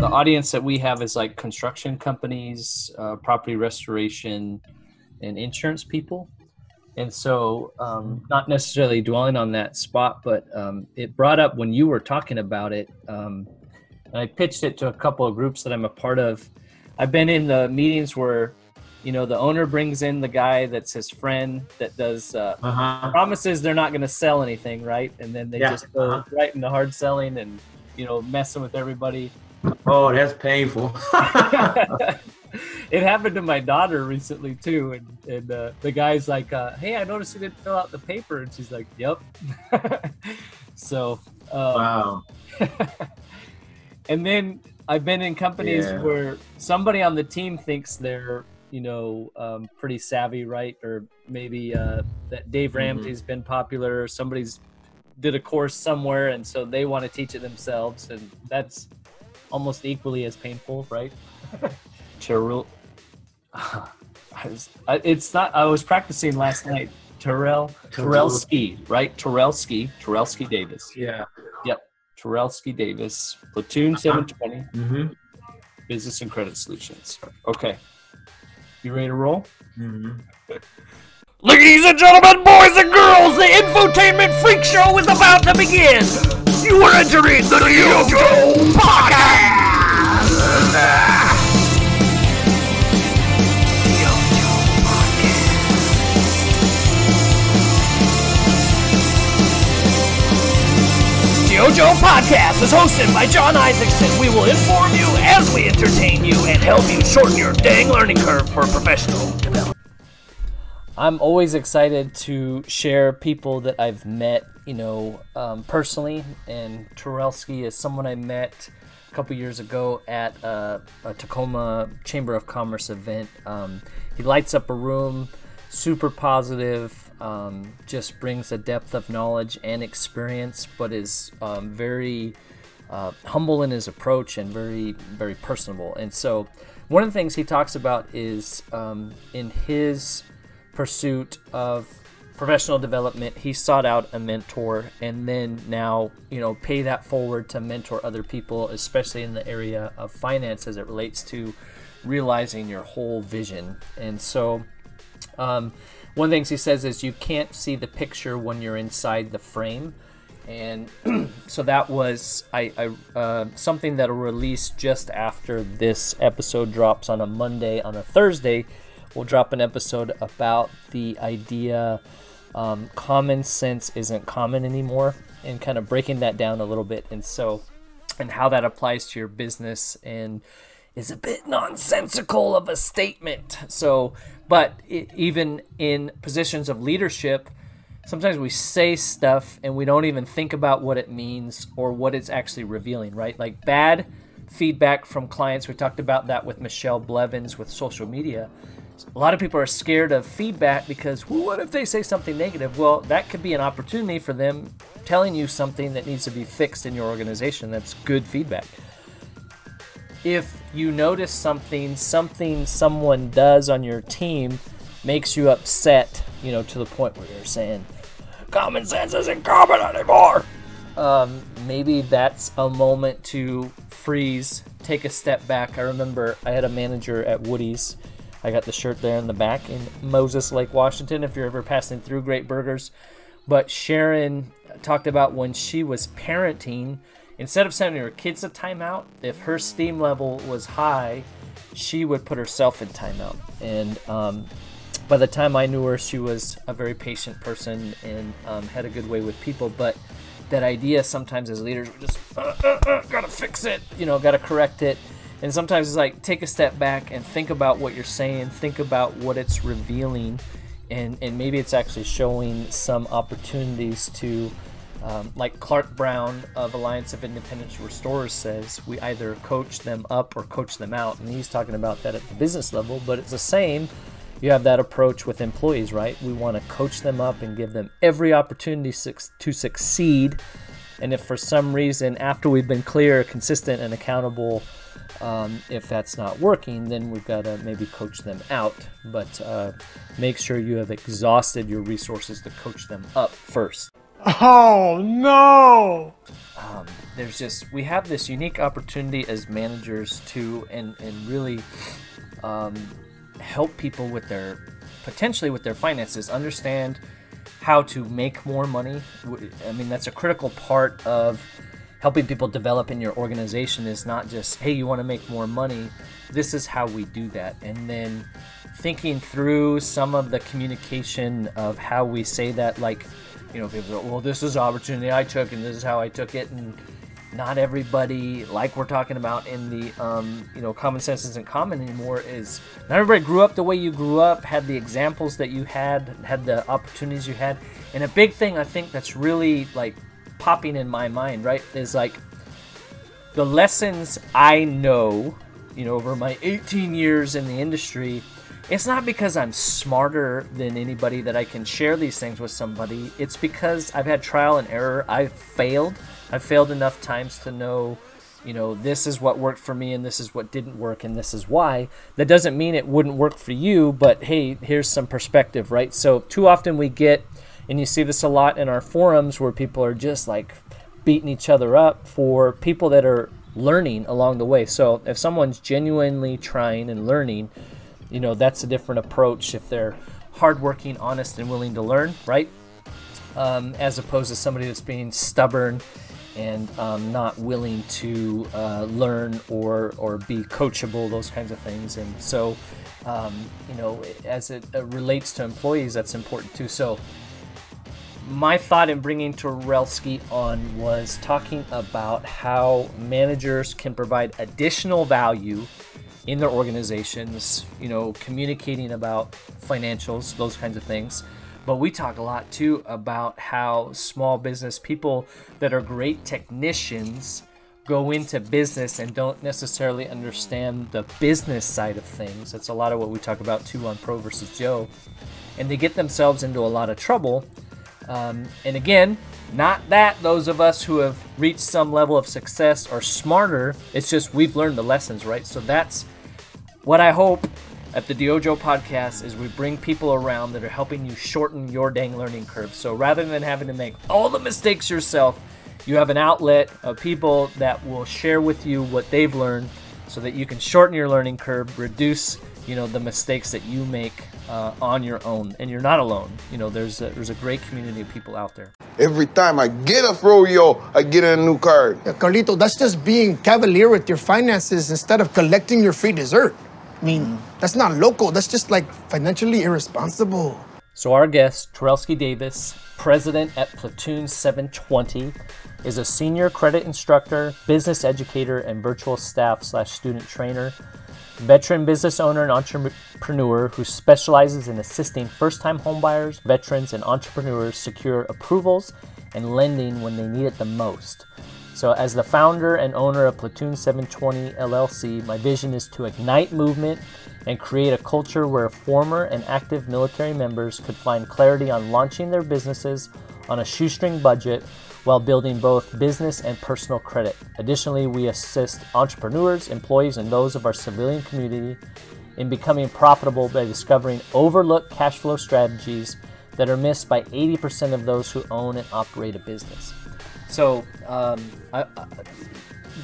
the audience that we have is like construction companies, uh, property restoration, and insurance people. And so, um, not necessarily dwelling on that spot, but um, it brought up when you were talking about it. Um, and I pitched it to a couple of groups that I'm a part of. I've been in the meetings where, you know, the owner brings in the guy that's his friend that does uh, Uh-huh. promises they're not going to sell anything, right? And then they Yeah, just go uh-huh. right into hard selling and you know messing with everybody. Oh, that's painful. it happened to my daughter recently too, and and uh, the guy's like, uh, "Hey, I noticed you didn't fill out the paper," and she's like, "Yep." so, uh, wow. and then I've been in companies Yeah. where somebody on the team thinks they're you know um, pretty savvy, right? Or maybe uh, that Dave Mm-hmm. Ramsey's been popular, or somebody's did a course somewhere, and so they want to teach it themselves, and that's almost equally as painful, right? Terrell, I was, it's not. I was practicing last night. Terrell, Terrell Ski, right? Terrell Ski, Terrell Ski Davis. Yeah. Yep. Ski Davis, Platoon 720, Mm-hmm. Business and Credit Solutions. Okay. You ready to roll? Mm-hmm. Ladies and gentlemen, boys and girls, the infotainment freak show is about to begin. You are entering the DYOJO Podcast. DYOJO Podcast is hosted by Jon Isaacson. We will inform you as we entertain you and help you shorten your dang learning curve for professional development. I'm always excited to share people that I've met, you know, um, personally. And Terrilski is someone I met a couple years ago at a, a Tacoma Chamber of Commerce event. Um, he lights up a room, super positive, um, just brings a depth of knowledge and experience, but is um, very uh, humble in his approach and very very personable. And so, one of the things he talks about is um, in his pursuit of professional development, he sought out a mentor, and then now you know pay that forward to mentor other people, especially in the area of finance as it relates to realizing your whole vision. And so. Um, one of the things he says is you can't see the picture when you're inside the frame, and so that was I, I uh, something that'll release just after this episode drops on a Monday. On a Thursday, we'll drop an episode about the idea um, common sense isn't common anymore, and kind of breaking that down a little bit, and so and how that applies to your business and is a bit nonsensical of a statement. So, but i even in positions of leadership, sometimes we say stuff and we don't even think about what it means or what it's actually revealing, right? Like bad feedback from clients. We talked about that with Michelle Blevins with social media. A lot of people are scared of feedback because what if they say something negative? Well, that could be an opportunity for them telling you something that needs to be fixed in your organization. That's good feedback if you notice something, something someone does on your team makes you upset, you know, to the point where you're saying, common sense isn't common anymore. Um, maybe that's a moment to freeze, take a step back. I remember I had a manager at Woody's. I got the shirt there in the back in Moses Lake, Washington. If you're ever passing through Great Burgers, but Sharon talked about when she was parenting instead of sending her kids a timeout, if her steam level was high, she would put herself in timeout. And um, by the time I knew her, she was a very patient person and um, had a good way with people. But that idea sometimes as leaders, we just uh, uh, uh, gotta fix it, you know, gotta correct it. And sometimes it's like take a step back and think about what you're saying, think about what it's revealing, and, and maybe it's actually showing some opportunities to um, like Clark Brown of Alliance of Independent Restorers says, we either coach them up or coach them out. And he's talking about that at the business level, but it's the same. You have that approach with employees, right? We want to coach them up and give them every opportunity to succeed. And if for some reason, after we've been clear, consistent, and accountable, um, if that's not working, then we've got to maybe coach them out. But uh, make sure you have exhausted your resources to coach them up first. Oh no! um, there's just we have this unique opportunity as managers to and and really um, help people with their potentially with their finances understand how to make more money I mean that's a critical part of helping people develop in your organization is not just hey you want to make more money. This is how we do that. And then thinking through some of the communication of how we say that like you know people go well this is opportunity i took and this is how i took it. And not everybody like we're talking about in the um, you know common sense isn't common anymore is not everybody grew up the way you grew up had the examples that you had had the opportunities you had. And a big thing i think that's really like popping in my mind right is like the lessons i know you know over my 18 years in the industry it's not because i'm smarter than anybody that i can share these things with somebody. It's because i've had trial and error. I've failed. I've failed enough times to know you know this is what worked for me and this is what didn't work and this is why. That doesn't mean it wouldn't work for you but hey here's some perspective right? So too often we get and you see this a lot in our forums where people are just like beating each other up for people that are learning along the way so if someone's genuinely trying and learning you know that's a different approach if they're hardworking honest and willing to learn right um, as opposed to somebody that's being stubborn and um, not willing to uh, learn or or be coachable, those kinds of things. And so, um, you know, as it uh, relates to employees, that's important too. So, my thought in bringing Terrilski on was talking about how managers can provide additional value in their organizations, you know, communicating about financials, those kinds of things. But we talk a lot too about how small business people that are great technicians go into business and don't necessarily understand the business side of things. That's a lot of what we talk about too on Pro versus Joe. And they get themselves into a lot of trouble. Um, and again, not that those of us who have reached some level of success are smarter. It's just we've learned the lessons, right? So that's what I hope at the DYOJO podcast is we bring people around that are helping you shorten your dang learning curve. So rather than having to make all the mistakes yourself, you have an outlet of people that will share with you what they've learned so that you can shorten your learning curve, reduce, you know, the mistakes that you make uh, on your own. And you're not alone. You know, there's a, there's a great community of people out there. Every time I get a froyo, I get a new card. Yeah, Carlito, that's just being cavalier with your finances instead of collecting your free dessert. I mean, that's not local. That's just like financially irresponsible. So our guest, Terrilski Davis, president at Platoon 720, is a senior credit instructor, business educator, and virtual staff slash student trainer. Veteran business owner and entrepreneur who specializes in assisting first-time homebuyers, veterans, and entrepreneurs secure approvals and lending when they need it the most. So, as the founder and owner of Platoon 720 LLC, my vision is to ignite movement and create a culture where former and active military members could find clarity on launching their businesses on a shoestring budget while building both business and personal credit. Additionally, we assist entrepreneurs, employees, and those of our civilian community in becoming profitable by discovering overlooked cash flow strategies that are missed by 80% of those who own and operate a business. So, um, I, I,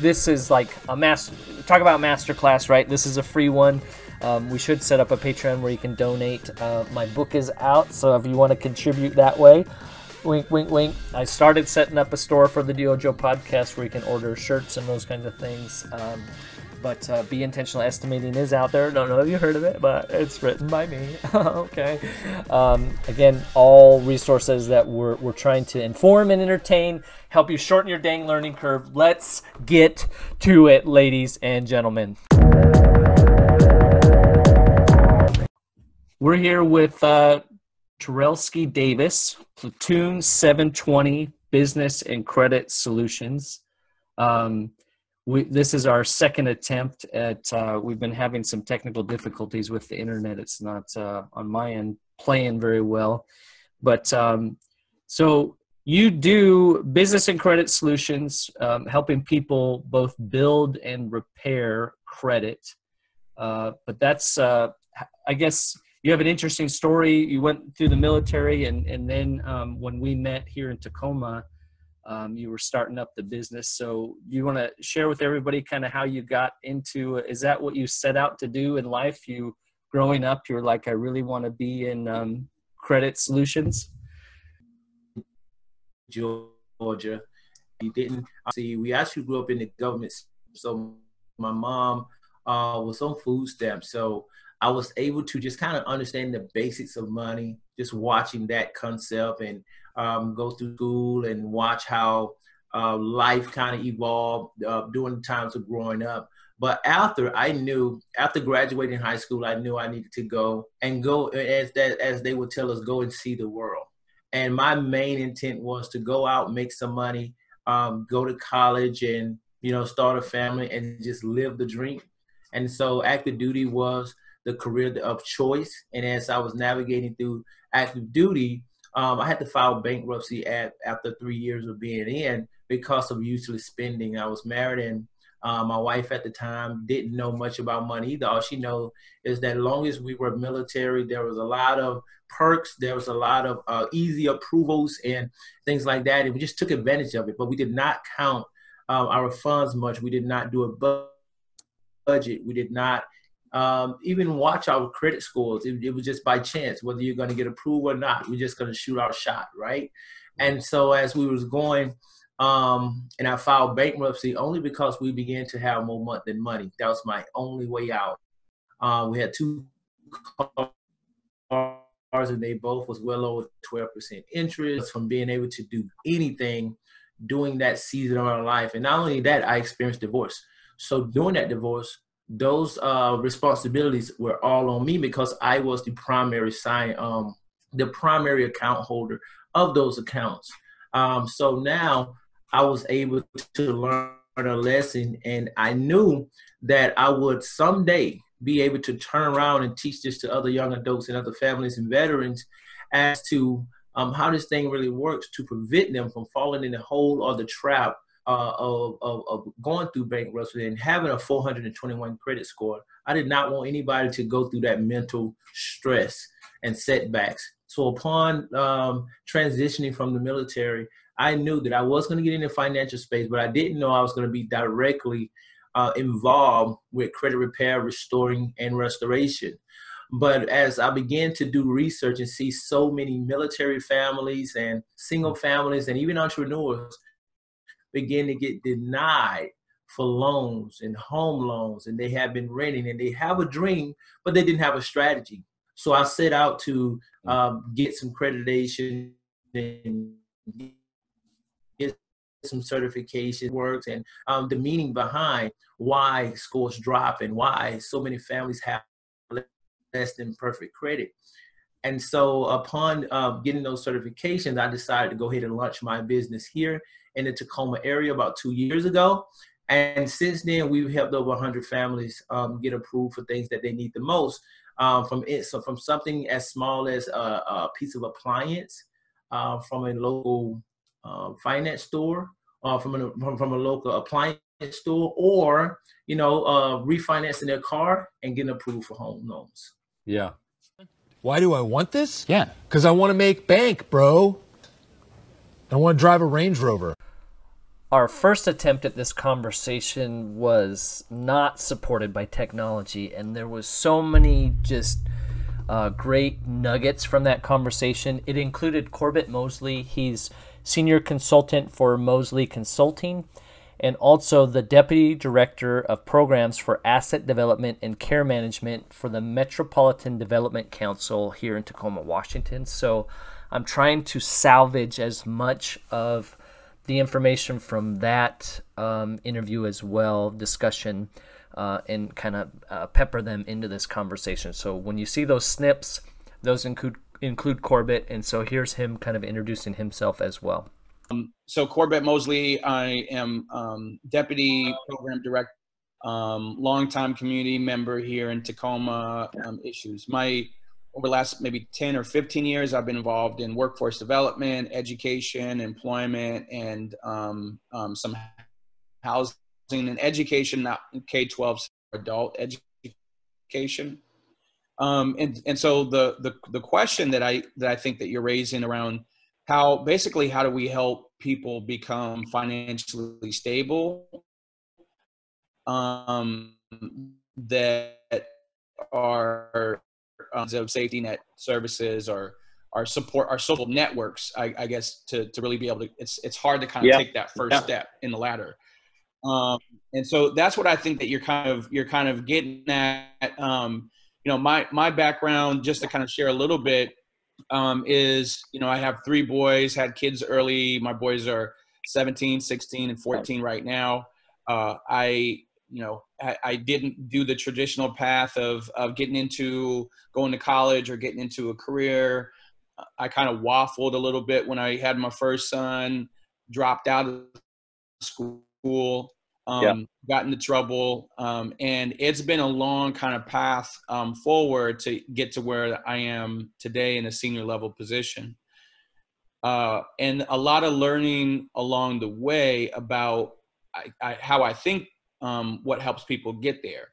this is like a master. Talk about masterclass, right? This is a free one. Um, we should set up a Patreon where you can donate. Uh, my book is out, so if you want to contribute that way, wink, wink, wink. I started setting up a store for the DYOJO podcast where you can order shirts and those kinds of things. Um, but uh, Be Intentional Estimating is out there. Don't know if you heard of it, but it's written by me. okay. Um, again, all resources that we're, we're trying to inform and entertain, help you shorten your dang learning curve. Let's get to it, ladies and gentlemen. We're here with uh, Terrilski Davis, Platoon 720 Business and Credit Solutions. Um, we, this is our second attempt at, uh, we've been having some technical difficulties with the internet. It's not uh, on my end playing very well. But um, so you do business and credit solutions, um, helping people both build and repair credit. Uh, but that's, uh, I guess, you have an interesting story. You went through the military, and and then um, when we met here in Tacoma, um, you were starting up the business. So you want to share with everybody kind of how you got into? Is that what you set out to do in life? You growing up, you're like, I really want to be in um, credit solutions. Georgia. He didn't see. We actually grew up in the government, so my mom uh, was on food stamps. So I was able to just kind of understand the basics of money, just watching that concept and um, go through school and watch how uh, life kind of evolved uh, during the times of growing up. But after I knew, after graduating high school, I knew I needed to go and go as that as they would tell us, go and see the world. And my main intent was to go out, make some money, um, go to college, and you know start a family and just live the dream. And so active duty was the career of choice. And as I was navigating through active duty, um, I had to file bankruptcy at after three years of being in because of useless spending. I was married and uh, my wife at the time didn't know much about money either. All she know is that long as we were military, there was a lot of perks, there was a lot of uh, easy approvals and things like that, and we just took advantage of it. But we did not count um, our funds much. We did not do a budget. We did not um, even watch our credit scores. It, it, was just by chance whether you're going to get approved or not. We're just going to shoot our shot, right? And so as we was going um, and I filed bankruptcy only because we began to have more money than money. That was my only way out. Uh, we had two cars, and they both was well over 12% interest from being able to do anything during that season of our life. And not only that, I experienced divorce. So during that divorce, those uh, responsibilities were all on me because I was the primary sign, um, the primary account holder of those accounts. Um, so now I was able to learn a lesson, and I knew that I would someday be able to turn around and teach this to other young adults and other families and veterans as to um, how this thing really works to prevent them from falling in the hole or the trap uh, of, of, going through bankruptcy and having a 421 credit score. I did not want anybody to go through that mental stress and setbacks. So upon um, transitioning from the military, I knew that I was going to get into financial space, but I didn't know I was going to be directly uh, involved with credit repair, restoring, and restoration. But as I began to do research and see so many military families and single families and even entrepreneurs begin to get denied for loans and home loans, and they have been renting and they have a dream, but they didn't have a strategy. So I set out to um, get some accreditation and get some certification works and um, the meaning behind why scores drop and why so many families have less than perfect credit. And so upon uh, getting those certifications, I decided to go ahead and launch my business here in the Tacoma area about two years ago. And since then, we've helped over 100 families um, get approved for things that they need the most. Um, from it, so from something as small as a, a piece of appliance uh, from a local uh, finance store, uh, from, a, from, from a local appliance store, or you know, uh, refinancing their car and getting approved for home loans. Yeah. Why do I want this? Yeah. Because I want to make bank, bro. I want to drive a Range Rover. Our first attempt at this conversation was not supported by technology, and there was so many just uh, great nuggets from that conversation. It included Corbett Mosley. He's senior consultant for Mosley Consulting, and also the deputy director of programs for asset development and care management for the Metropolitan Development Council here in Tacoma, Washington. So I'm trying to salvage as much of the information from that um, interview as well, discussion, uh, and kind of uh, pepper them into this conversation. So when you see those snips, those include include Corbett, and so here's him kind of introducing himself as well. Um, so Corbett Mosley, I am um, deputy program director, um, longtime community member here in Tacoma um, issues. My over the last maybe 10 or 15 years, I've been involved in workforce development, education, employment, and um, um, some housing and education, not K-12 adult education. Um, and and so the the the question that I that I think that you're raising around how basically how do we help people become financially stable um, that are um, of safety net services or our support our social networks I, I, guess to, to really be able to it's it's hard to kind of yeah. take that first yeah. step in the ladder um, and so that's what i think that you're kind of you're kind of getting at um, you know my my background just to kind of share a little bit um, is you know i have three boys had kids early my boys are 17 16 and 14 right now uh, i you know I, I, didn't do the traditional path of of getting into going to college or getting into a career i kind of waffled a little bit when i had my first son dropped out of school um, yeah. got into trouble um, and it's been a long kind of path um, forward to get to where i am today in a senior level position uh, and a lot of learning along the way about I, I, how i think um, what helps people get there.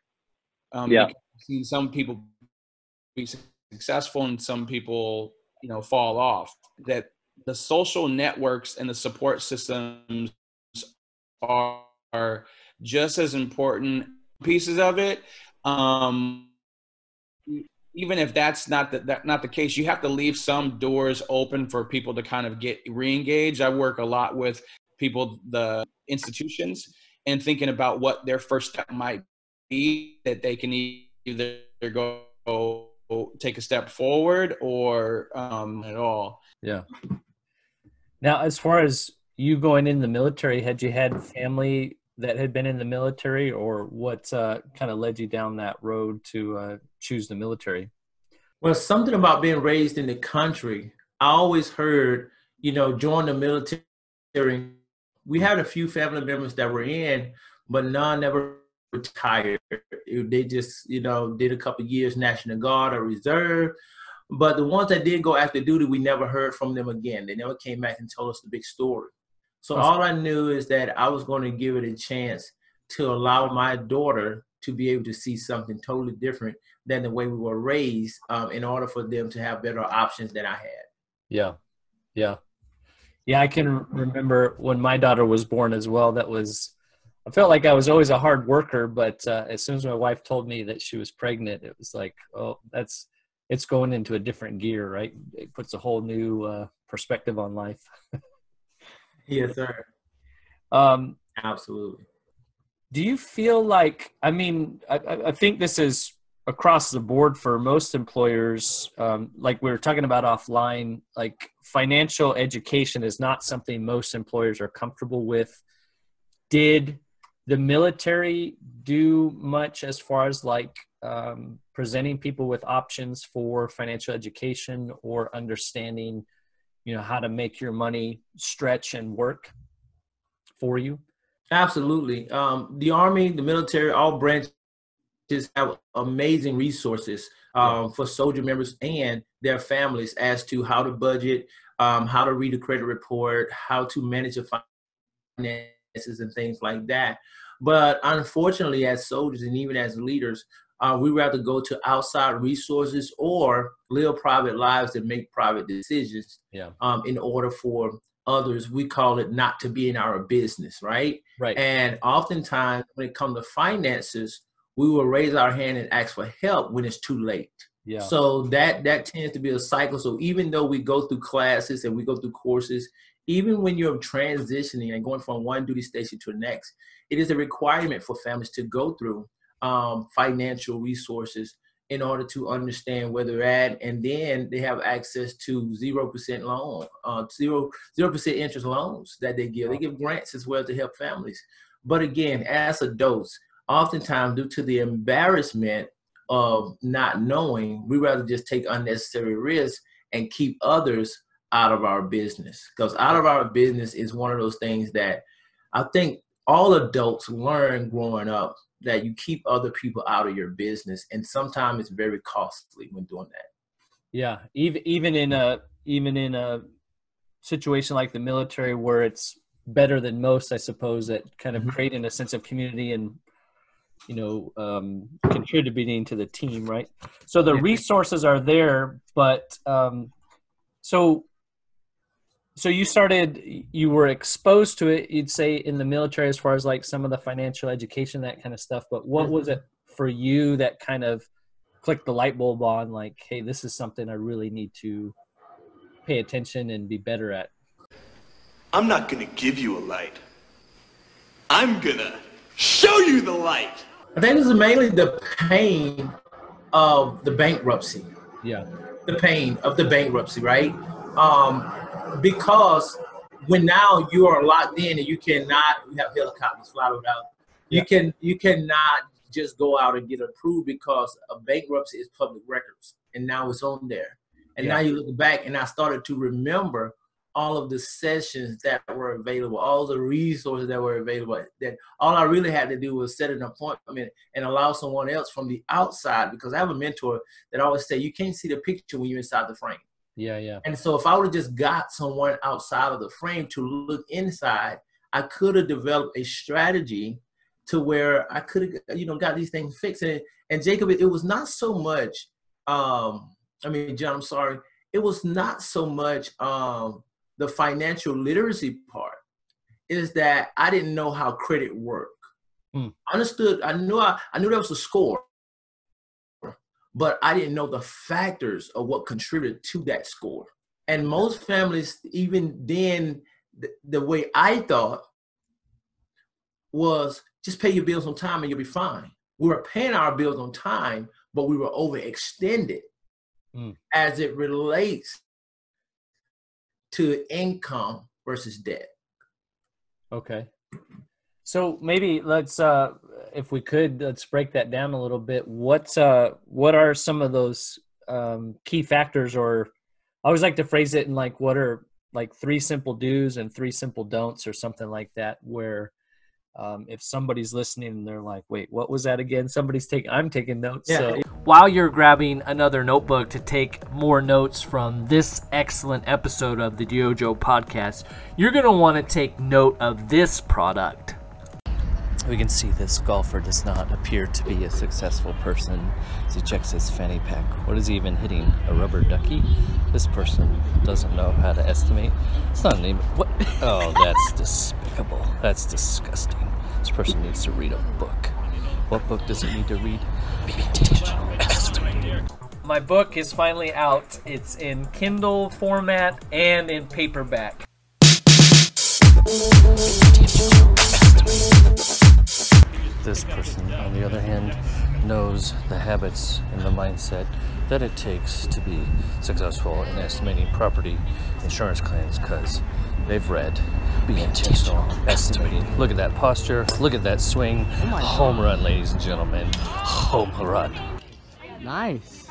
Um, yeah. Seen some people be successful and some people, you know, fall off. That the social networks and the support systems are, are just as important pieces of it. Um, even if that's not the, that, not the case, you have to leave some doors open for people to kind of get re-engaged. I work a lot with people, the institutions, and thinking about what their first step might be that they can either go take a step forward or um, at all. Yeah. Now, as far as you going in the military, had you had family that had been in the military, or what uh, kind of led you down that road to uh, choose the military? Well, something about being raised in the country. I always heard, you know, join the military we had a few family members that were in, but none ever retired. They just, you know, did a couple years National Guard or Reserve. But the ones that did go active duty, we never heard from them again. They never came back and told us the big story. So all I knew is that I was going to give it a chance to allow my daughter to be able to see something totally different than the way we were raised um, in order for them to have better options than I had. Yeah. Yeah. Yeah, I can remember when my daughter was born as well. That was, I felt like I was always a hard worker, but uh, as soon as my wife told me that she was pregnant, it was like, oh, that's, it's going into a different gear, right? It puts a whole new uh, perspective on life. yes, sir. Um, Absolutely. Do you feel like, I mean, I, I think this is across the board for most employers um, like we were talking about offline like financial education is not something most employers are comfortable with. Did the military do much as far as like um, presenting people with options for financial education or understanding you know how to make your money stretch and work for you? Absolutely. Um, the army the military all branches just have amazing resources um, for soldier members and their families as to how to budget, um, how to read a credit report, how to manage your finances, and things like that. But unfortunately, as soldiers and even as leaders, uh, we rather go to outside resources or live private lives and make private decisions yeah. um, in order for others. We call it not to be in our business, right? Right. And oftentimes, when it comes to finances, we will raise our hand and ask for help when it's too late. Yeah. So that that tends to be a cycle. So even though we go through classes and we go through courses, even when you're transitioning and going from one duty station to the next, it is a requirement for families to go through um, financial resources in order to understand where they're at, and then they have access to zero percent loan, uh, zero zero percent interest loans that they give. They give grants as well to help families. But again, as adults, oftentimes due to the embarrassment of not knowing, we rather just take unnecessary risks and keep others out of our business. Because out of our business is one of those things that I think all adults learn growing up that you keep other people out of your business, and sometimes it's very costly when doing that. Yeah, even even in a even in a situation like the military where it's better than most, I suppose, at kind of mm-hmm. creating a sense of community and you know um, contributing to the team, right? So the resources are there, but um, so so you started you were exposed to it you'd say in the military as far as like some of the financial education that kind of stuff but what was it for you that kind of clicked the light bulb on like hey this is something i really need to pay attention and be better at I'm not gonna give you a light. I'm gonna show you the light. I think this is mainly the pain of the bankruptcy. yeah the pain of the bankruptcy, right? Um, because when now you are locked in and you cannot, you have helicopters fly without, you Yeah. can you cannot just go out and get approved because a bankruptcy is public records, and now it's on there. And now you look back, and I started to remember all of the sessions that were available, all the resources that were available. That all I really had to do was set an appointment and allow someone else from the outside, because I have a mentor that always say you can't see the picture when you're inside the frame. yeah yeah And so if I would have just got someone outside of the frame to look inside, I could have developed a strategy to where I could have, you know, got these things fixed. And, and Jacob, it was not so much, um, I mean, Jon, I'm sorry, it was not so much um, the financial literacy part, is that I didn't know how credit worked. Hmm. I understood, I knew I, I knew there was a score, but I didn't know the factors of what contributed to that score. And most families, even then, the, the way I thought was just pay your bills on time and you'll be fine. We were paying our bills on time, but we were overextended Mm. as it relates to income versus debt. Okay. So maybe let's uh if we could let's break that down a little bit. What's uh what are some of those um key factors or I always like to phrase it in like what are like three simple do's and three simple don'ts or something like that where um, if somebody's listening and they're like, wait, what was that again? Somebody's taking, I'm taking notes. Yeah. So while you're grabbing another notebook to take more notes from this excellent episode of the DYOJO podcast, you're going to want to take note of this product. We can see this golfer does not appear to be a successful person as he checks his fanny pack. What is he even hitting? A rubber ducky? This person doesn't know how to estimate. It's not an even. What? Oh, that's despicable. That's disgusting. This person needs to read a book. What book does he need to read? Be intentional. Estimating. My book is finally out. It's in Kindle format and in paperback. This person, on the other hand, knows the habits and the mindset that it takes to be successful in estimating property insurance claims because they've read Be Intentional Estimating. Look at that posture. Look at that swing. Home run, ladies and gentlemen. Home run. Nice.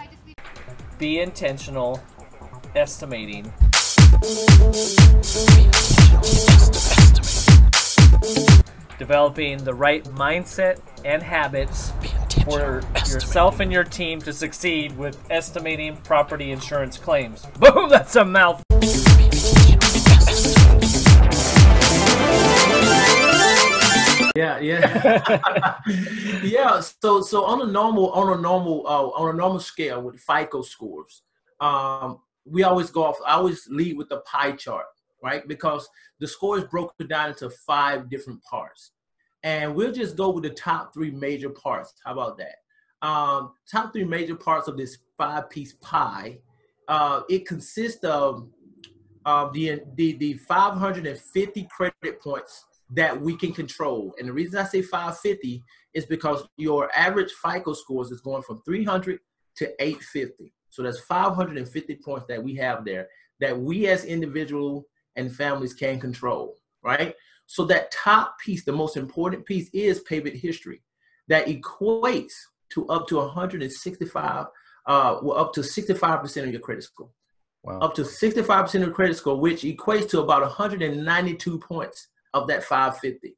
Be intentional estimating. Developing the right mindset and habits for yourself and your team to succeed with estimating property insurance claims. Boom, that's a mouth. Yeah, yeah, yeah. So, so on a normal, on a normal, uh, on a normal scale with FICO scores, um, we always go off. I always lead with the pie chart, right? Because the score is broken down into five different parts, and we'll just go with the top three major parts. How about that? Um, top three major parts of this five-piece pie. Uh, it consists of uh, the the the 550 credit points that we can control. And the reason I say 550 is because your average FICO scores is going from 300 to 850. So that's 550 points that we have there that we as individual and families can control, right? So that top piece, the most important piece is payment history that equates to up to 165, uh, well, up to 65% of your credit score. Wow. Up to 65% of your credit score, which equates to about 192 points of that 550.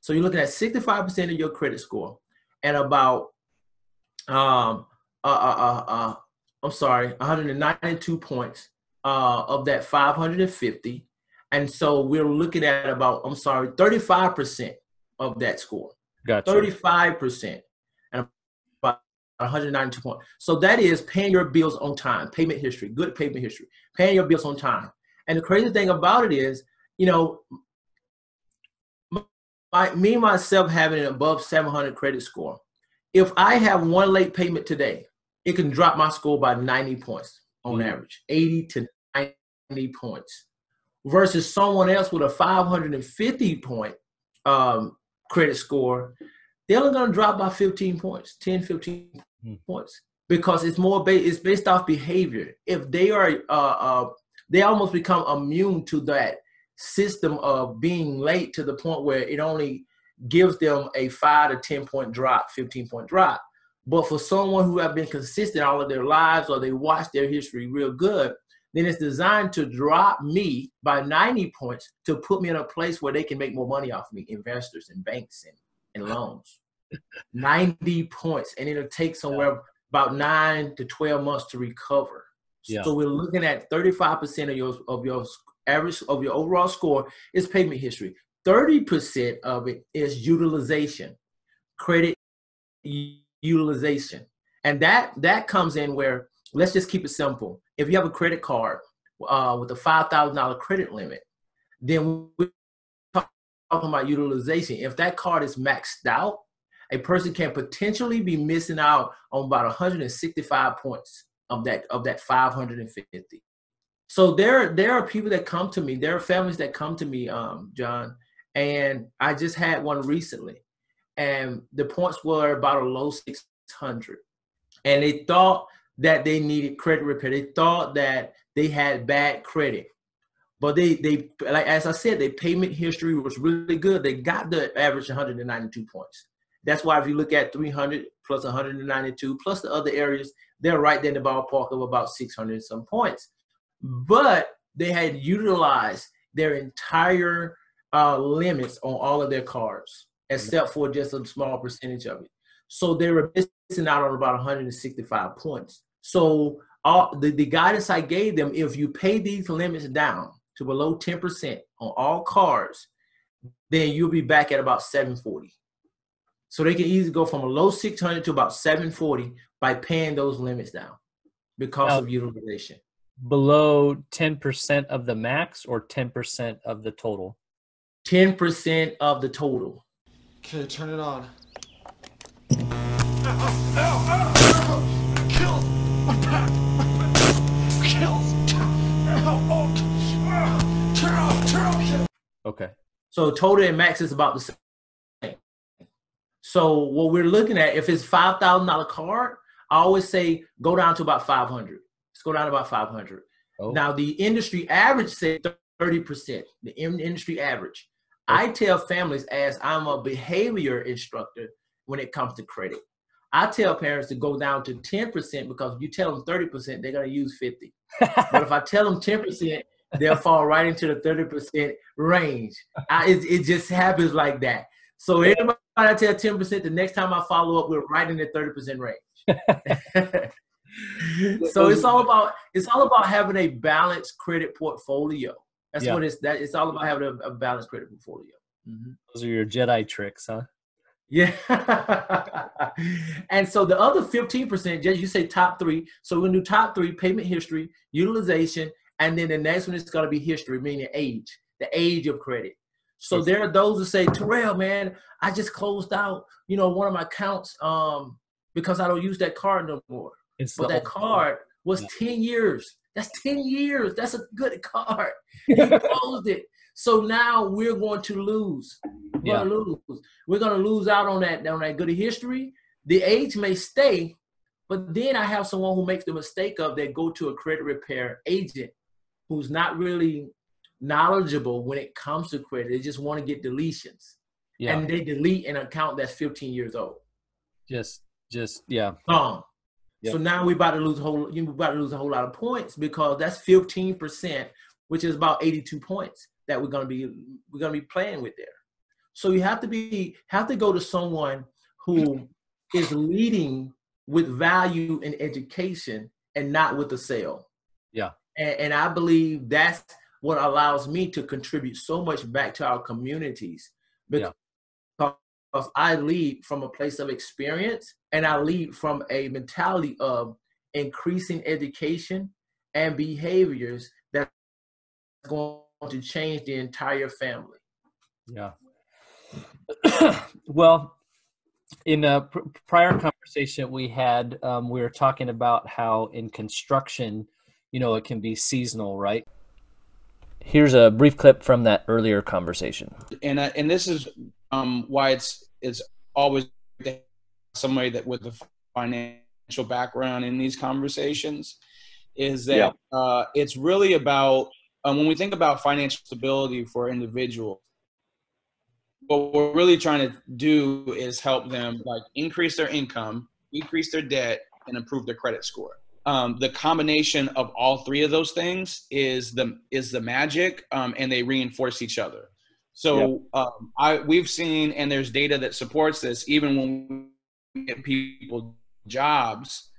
So you're looking at 65% of your credit score and about um uh uh uh, uh I'm sorry, 192 points uh of that 550. And so we're looking at about I'm sorry, 35% of that score. Gotcha. 35%, and about 192 points. So that is paying your bills on time, payment history, good payment history, paying your bills on time. And the crazy thing about it is, you know, my, me myself having an above 700 credit score, if I have one late payment today, it can drop my score by 90 points on average, 80 to 90 points, versus someone else with a 550 point um, credit score, they're only going to drop by 15 points, 10, 15 Hmm. points, because it's more ba- it's based off behavior. If they are, uh, uh, they almost become immune to that system of being late to the point where it only gives them a five to 10 point drop, 15 point drop. But for someone who have been consistent all of their lives or they watch their history real good, then it's designed to drop me by 90 points to put me in a place where they can make more money off me, investors and banks and, and loans. 90 points. And it'll take somewhere about nine to 12 months to recover. Yeah. So we're looking at 35% of your of your average of your overall score is payment history. 30% of it is utilization, credit utilization. And that that comes in where let's just keep it simple. If you have a credit card uh, with a five thousand dollar credit limit, then we're talking about utilization. If that card is maxed out, a person can potentially be missing out on about 165 points of that of that 550. So there there are people that come to me. There are families that come to me, um, Jon, and I just had one recently, and the points were about a low 600, and they thought that they needed credit repair. They thought that they had bad credit, but they they like as I said, their payment history was really good. They got the average 192 points. That's why if you look at 300 plus 192 plus the other areas, they're right there in the ballpark of about 600 and some points. But they had utilized their entire uh, limits on all of their cards, except for just a small percentage of it. So they were missing out on about 165 points. So all the, the guidance I gave them, if you pay these limits down to below 10% on all cards, then you'll be back at about 740. So they can easily go from a low 600 to about 740 by paying those limits down because Now- of utilization. Below 10% of the max or 10% of the total? 10% of the total. Okay, turn it on. Okay. So total and max is about the same. So what we're looking at, if it's five thousand dollar card, I always say go down to about five hundred. Let's go down to about five hundred. Oh. Now the industry average say thirty percent. The industry average. I tell families as I'm a behavior instructor when it comes to credit. I tell parents to go down to ten percent because if you tell them thirty percent, they're gonna use fifty. but if I tell them ten percent, they'll fall right into the thirty percent range. I, it, it just happens like that. So everybody I tell ten percent, the next time I follow up, we're right in the thirty percent range. so it's all about it's all about having a balanced credit portfolio. That's Yeah. what it's that it's all about having a, a balanced credit portfolio. Mhm. Those are your Jedi tricks, huh? Yeah. and so the other 15%, just you say top three. So we're gonna do top three, payment history, utilization, and then the next one is gonna be history, meaning age, the age of credit. So there are those who say, Terrell, man, I just closed out, you know, one of my accounts um because I don't use that card no more. It's But that card was Yeah. 10 years. That's 10 years. That's a good card. He closed it. So now we're going to lose. We're gonna lose. We're gonna lose out on that on that good history. The age may stay, but then I have someone who makes the mistake of they go to a credit repair agent who's not really knowledgeable when it comes to credit. They just want to get deletions. Yeah. And they delete an account that's 15 years old. just, just, yeah. Gone. Yep. So now we're about to lose a whole you about to lose a whole lot of points because that's 15%, which is about 82 points that we're gonna be we're gonna be playing with there. So you have to be have to go to someone who is leading with value and education and not with the sale. Yeah. And, and I believe that's what allows me to contribute so much back to our communities Yeah. Because I lead from a place of experience and I lead from a mentality of increasing education and behaviors that's going to change the entire family. Yeah. well, in a pr- prior conversation we had, um, we were talking about how in construction, you know, it can be seasonal, right? Here's a brief clip from that earlier conversation. and uh, and this is um, why it's it's always somebody that with the financial background in these conversations is that uh, it's really about um, when we think about financial stability for individuals what we're really trying to do is help them like increase their income decrease their debt and improve their credit score. Um, the combination of all three of those things is the is the magic um, and they reinforce each other so um, I we've seen and there's data that supports this even when we get people jobs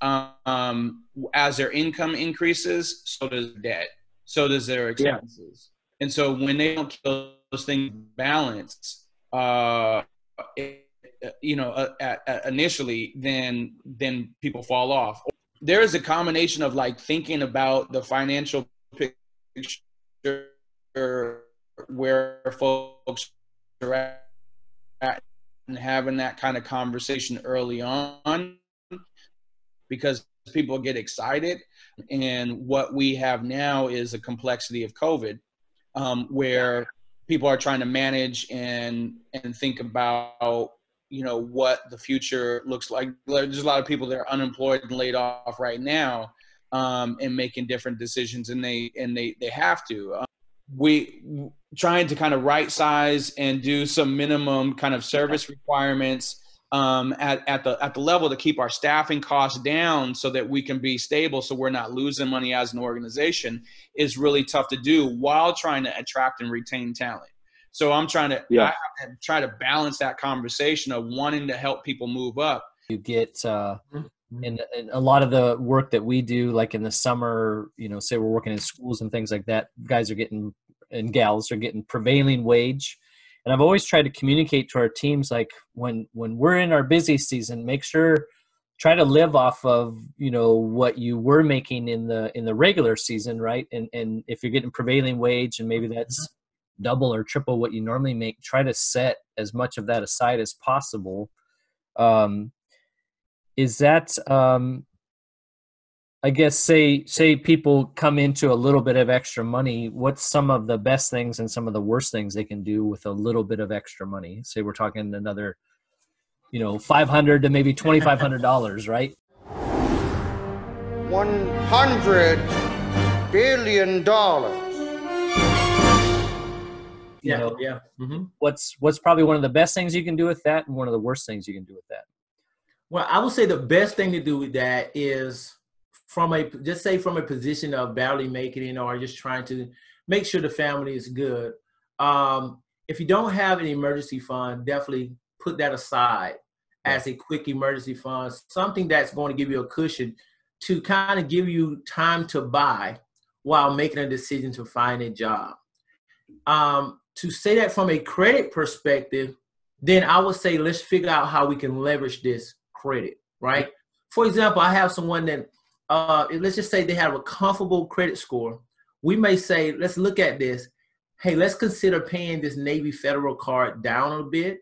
um, as their income increases so does debt so does their expenses. And so when they don't keep those things balanced uh, it, you know uh, initially then then people fall off. There is a combination of like thinking about the financial picture where folks are at and having that kind of conversation early on because people get excited. And what we have now is a complexity of covid um, where people are trying to manage and and think about you know what the future looks like. There's a lot of people that are unemployed and laid off right now um, and making different decisions and they and they they have to. um, we trying to kind of right size and do some minimum kind of service requirements um, at, at the at the level to keep our staffing costs down so that we can be stable so we're not losing money as an organization is really tough to do while trying to attract and retain talent so i'm trying to Yeah. I have to try to balance that conversation of wanting to help people move up You get uh, in, in a lot of the work that we do, like in the summer, you know, say we're working in schools and things like that. Guys are getting and gals are getting prevailing wage, and I've always tried to communicate to our teams like when when we're in our busy season, make sure try to live off of you know what you were making in the in the regular season, right? And and if you're getting prevailing wage and maybe that's double or triple what you normally make, try to set as much of that aside as possible. Um, is that um i guess say say people come into a little bit of extra money what's some of the best things and some of the worst things they can do with a little bit of extra money? Say we're talking another you know 500 to maybe 2500 dollars right? 100 billion dollars. you Yeah, know yeah. hmm what's what's probably one of the best things you can do with that and one of the worst things you can do with that? Well, I would say the best thing to do with that is from a just say from a position of barely making it or just trying to make sure the family is good. Um, if you don't have an emergency fund, definitely put that aside as a quick emergency fund, something that's going to give you a cushion to kind of give you time to buy while making a decision to find a job. Um, to say that from a credit perspective, then I would say let's figure out how we can leverage this credit, right? For example, I have someone that, uh, let's just say they have a comfortable credit score. We may say, let's look at this. Hey, let's consider paying this Navy Federal card down a bit,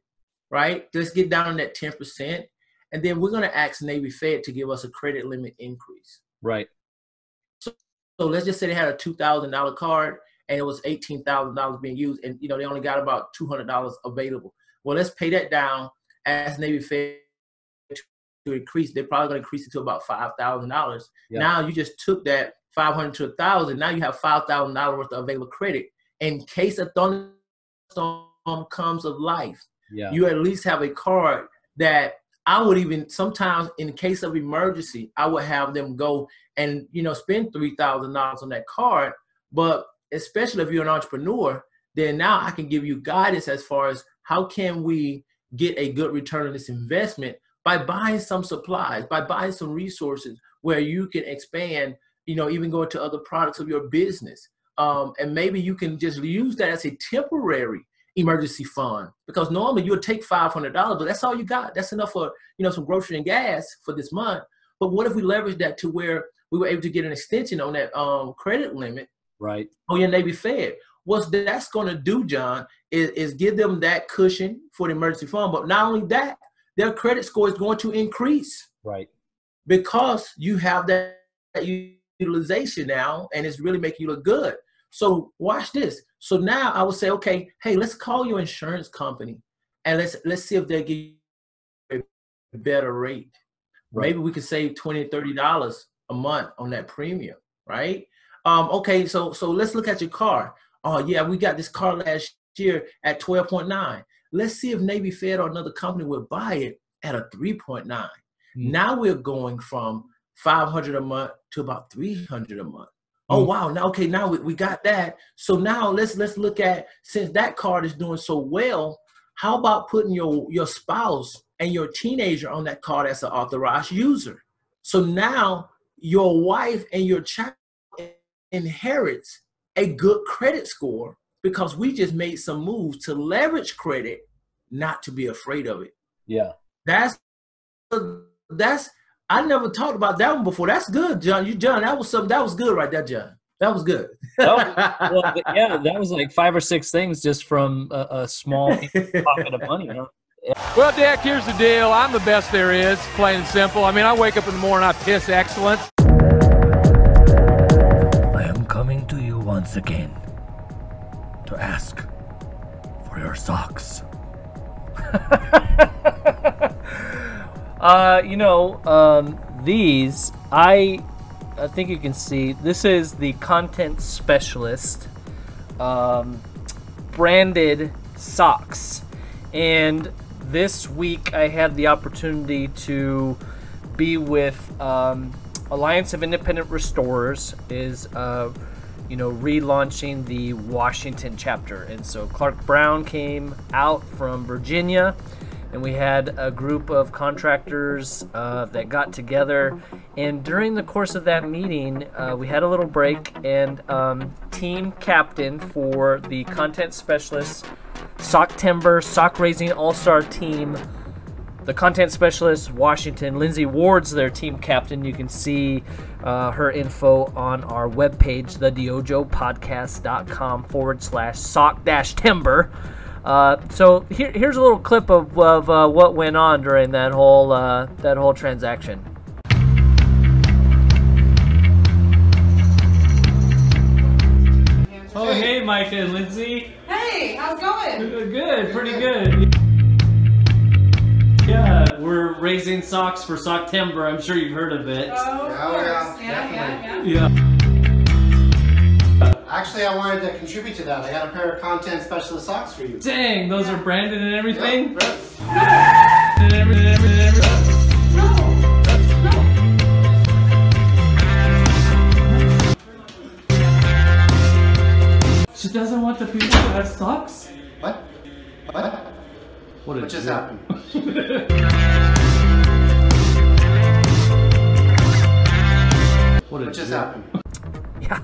right? Let's get down that 10%. And then we're going to ask Navy Fed to give us a credit limit increase. right So let's just say they had a $2,000 card and it was $18,000 being used and, you know, they only got about $200 available. Well, let's pay that down as Navy Fed to increase. They're probably going to increase it to about $5,000. Yeah. Now you just took that 500 to a 1000 Now you have $5,000 worth of available credit. In case a thunderstorm comes of life, yeah you at least have a card that I would even sometimes in case of emergency, I would have them go and you know spend three thousand dollars on that card. But especially if you're an entrepreneur, then now I can give you guidance as far as how can we get a good return on this investment by buying some supplies, by buying some resources where you can expand, you know, even go into other products of your business. Um, and maybe you can just use that as a temporary emergency fund because normally you'll take five hundred dollars, but that's all you got. That's enough for you know some grocery and gas for this month. But what if we leverage that to where we were able to get an extension on that um, credit limit Right. on your Navy Fed? What that's going to do, John, is, is give them that cushion for the emergency fund. But not only that, their credit score is going to increase Right. because you have that utilization now and it's really making you look good. So watch this. So now I would say, okay, hey, let's call your insurance company and let's let's see if they give you a better rate. Right. Maybe we could save 20 $30 a month on that premium, right? Um, okay, so so let's look at your car. Oh yeah, we got this car last year at 12.9. Let's see if Navy Fed or another company will buy it at a 3.9. Hmm. Now we're going from 500 a month to about 300 a month. Oh hmm. wow! Now okay, now we, we got that. So now let's let's look at since that card is doing so well, how about putting your your spouse and your teenager on that card as an authorized user? So now your wife and your child inherits a good credit score because we just made some moves to leverage credit, not to be afraid of it. Yeah. That's that's I never talked about that one before. That's good, John. You John, that was something that was good right there, John. That was good. That was- well, yeah, that was like five or six things just from a, a small pocket of money. You know? Well, Dak, here's the deal. I'm the best there is, plain and simple. I mean, I wake up in the morning, I piss excellence. I am coming to you once again to ask for your socks. Uh, you know, um, these I, I think you can see. This is the content specialist, um, branded socks, and this week I had the opportunity to be with um, Alliance of Independent Restorers. Is uh, you know relaunching the Washington chapter, and so Clark Brown came out from Virginia and we had a group of contractors uh, that got together. And during the course of that meeting, uh, we had a little break, and um, team captain for the content specialist, Soctember, Sock Raising All Star team. The content specialist, Washington, Lindsay Ward's their team captain. You can see uh, her info on our webpage, thedyojopodcast.com forward slash sock dash timber. Uh, so here, here's a little clip of, of uh, what went on during that whole uh, that whole transaction. Oh hey, Micah and Lindsay. Hey, how's it going? Good, pretty good. Yeah, we're raising socks for Soctember. I'm sure you've heard of it. Oh, of Yeah, course. yeah, Yeah, yeah, yeah. Yeah. Actually, I wanted to contribute to that. I got a pair of content specialist socks for you. Dang, those are branded and everything. Yeah, And everything, everything, everything. She doesn't want the people to have socks. What? What? What, a What just jerk. happened? What, a What just jerk. happened? Yeah.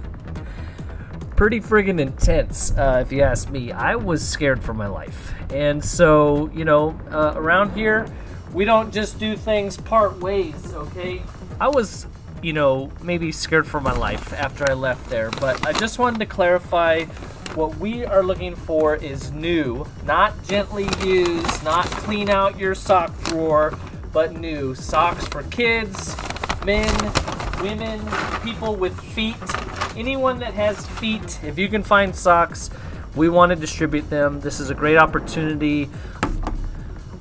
Pretty friggin' intense, uh, if you ask me. I was scared for my life. And so, you know, uh, around here, we don't just do things part ways, okay? I was, you know, maybe scared for my life after I left there, but I just wanted to clarify what we are looking for is new, not gently used, not clean out your sock drawer, but new. Socks for kids, men, women, people with feet, anyone that has feet. If you can find socks, we want to distribute them. This is a great opportunity.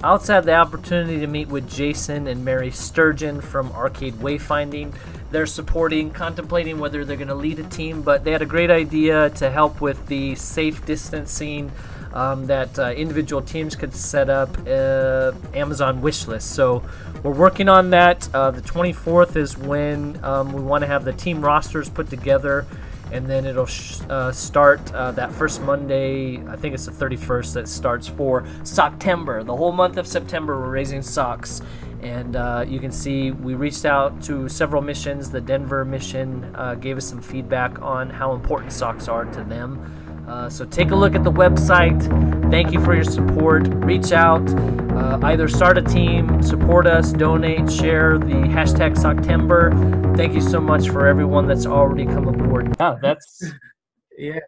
I also had the opportunity to meet with Jason and Mary Sturgeon from Arcade Wayfinding. They're supporting, contemplating whether they're going to lead a team, but they had a great idea to help with the safe distancing um, that uh, individual teams could set up uh, Amazon wish list. So we're working on that. Uh, the 24th is when um, we want to have the team rosters put together and then it'll sh- uh, start uh, that first Monday. I think it's the 31st that starts for September. The whole month of September, we're raising socks, and uh, you can see we reached out to several missions. The Denver mission uh, gave us some feedback on how important socks are to them. Uh, so take a look at the website. Thank you for your support. Reach out, uh, either start a team, support us, donate, share the hashtag Soctember. Thank you so much for everyone that's already come aboard. Yeah, that's yeah.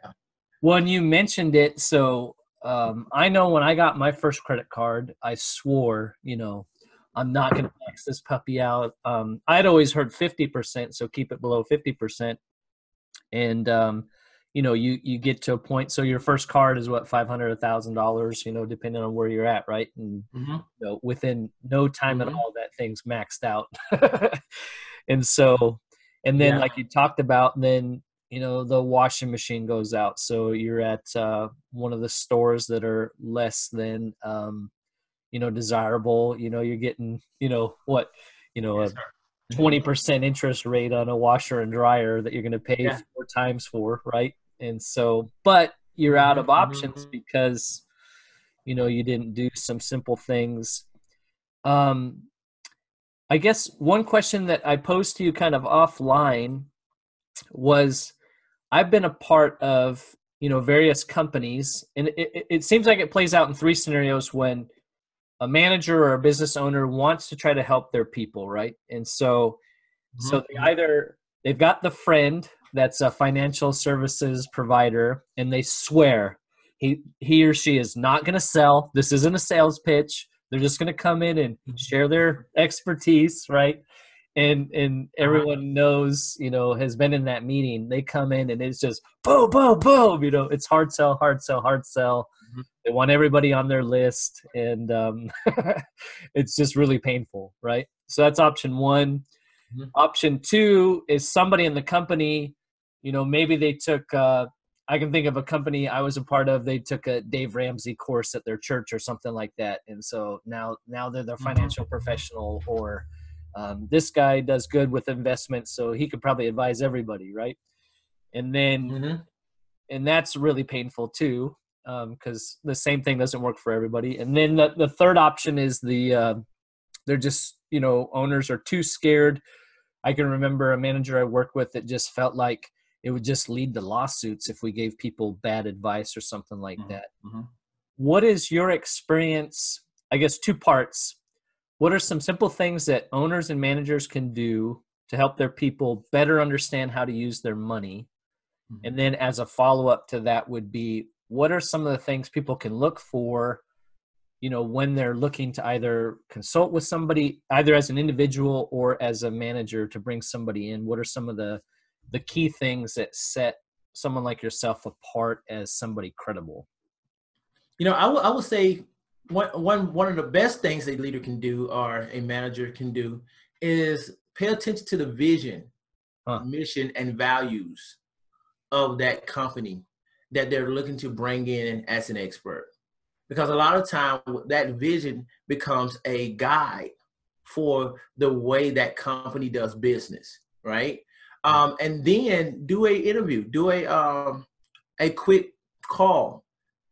When you mentioned it, so um, I know when I got my first credit card, I swore, you know, I'm not going to max this puppy out. Um, I'd always heard 50%, so keep it below 50%. And um, you know you you get to a point so your first card is what five hundred a thousand dollars you know depending on where you're at right and mm-hmm. you know, within no time mm-hmm. at all that thing's maxed out and so and then Yeah. like you talked about then you know the washing machine goes out so you're at uh, one of the stores that are less than um, you know desirable you know you're getting you know what you know a twenty percent interest rate on a washer and dryer that you're going to pay Yeah. four times for, right? And so, but you're out of mm-hmm, options mm-hmm. because you know you didn't do some simple things. Um, I guess one question that I posed to you kind of offline was I've been a part of you know various companies, and it, it, it seems like it plays out in three scenarios when a manager or a business owner wants to try to help their people, right? And so, so they mm-hmm, either they've got the friend that's a financial services provider, and they swear he he or she is not going to sell. This isn't a sales pitch. They're just going to come in and mm-hmm. share their expertise, right? And and everyone knows, you know, has been in that meeting. They come in and it's just boom, boom, boom. You know, it's hard sell, hard sell, hard sell. Mm-hmm. They want everybody on their list, and um, it's just really painful, right? So that's option one. Mm-hmm. Option two is somebody in the company, you know, maybe they took. Uh, I can think of a company I was a part of. They took a Dave Ramsey course at their church or something like that, and so now now they're the financial professional. Or um, this guy does good with investments, so he could probably advise everybody, right? And then and that's really painful too because the same thing doesn't work for everybody and then the, the third option is the uh, they're just you know owners are too scared i can remember a manager i worked with that just felt like it would just lead to lawsuits if we gave people bad advice or something like mm-hmm, that. Mm-hmm. what is your experience i guess two parts. What are some simple things that owners and managers can do to help their people better understand how to use their money? Mm-hmm. And then as a follow up to that would be what are some of the things people can look for you know when they're looking to either consult with somebody either as an individual or as a manager to bring somebody in? What are some of the the key things that set someone like yourself apart as somebody credible You know, I would say one one one of the best things a leader can do or a manager can do is pay attention to the vision, mission, and values of that company that they're looking to bring in as an expert. Because a lot of time that vision becomes a guide for the way that company does business, right? Um, and then do a interview, do a um, a quick call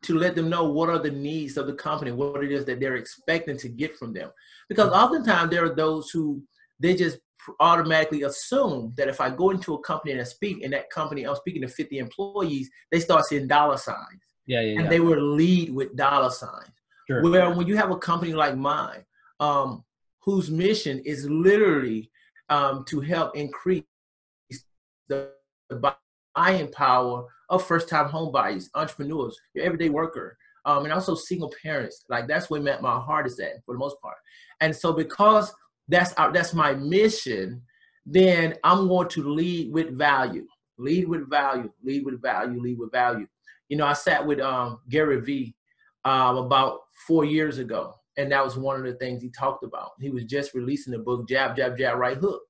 to let them know what are the needs of the company, what it is that they're expecting to get from them. Because oftentimes there are those who they just automatically assume that if I go into a company and I speak, and that company I'm speaking to 50 employees, they start seeing dollar signs, yeah yeah, and yeah. they will lead with dollar signs. Sure. Where when you have a company like mine, um, whose mission is literally um, to help increase the the buying power of first-time home buyers, entrepreneurs, your everyday worker, um, and also single parents. Like that's where my my heart is at for the most part. And so because that's our, that's my mission, then I'm going to lead with value. Lead with value. Lead with value. Lead with value. You know, I sat with um, Gary Vee um, about four years ago, and that was one of the things he talked about. He was just releasing the book Jab, Jab, Jab, Right Hook,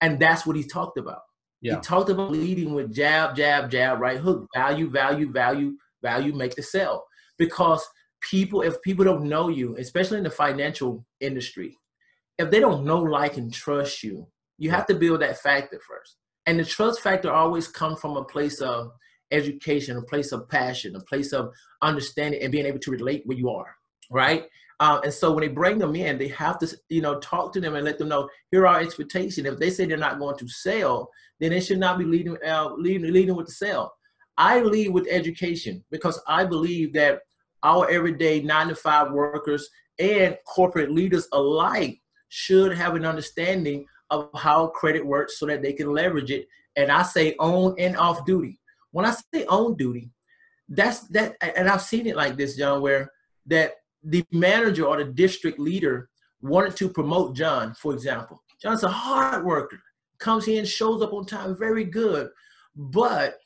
and that's what he talked about. Yeah. He talked about leading with jab, jab, jab, right hook, value, value, value, value, make the sell. Because people, if people don't know you, especially in the financial industry, if they don't know, like, and trust you, you have to build that factor first. And the trust factor always comes from a place of education, a place of passion, a place of understanding and being able to relate where you are, right? Um, and so when they bring them in, they have to, you know, talk to them and let them know here are our expectations. If they say they're not going to sell, then they should not be leading, uh, leading, leading with the sell. I lead with education because I believe that our everyday nine to five workers and corporate leaders alike should have an understanding of how credit works so that they can leverage it. And I say on and off duty. When I say on duty, that's that, and I've seen it like this, John, where that the manager or the district leader wanted to promote John, for example. John's a hard worker, comes in, shows up on time, very good. But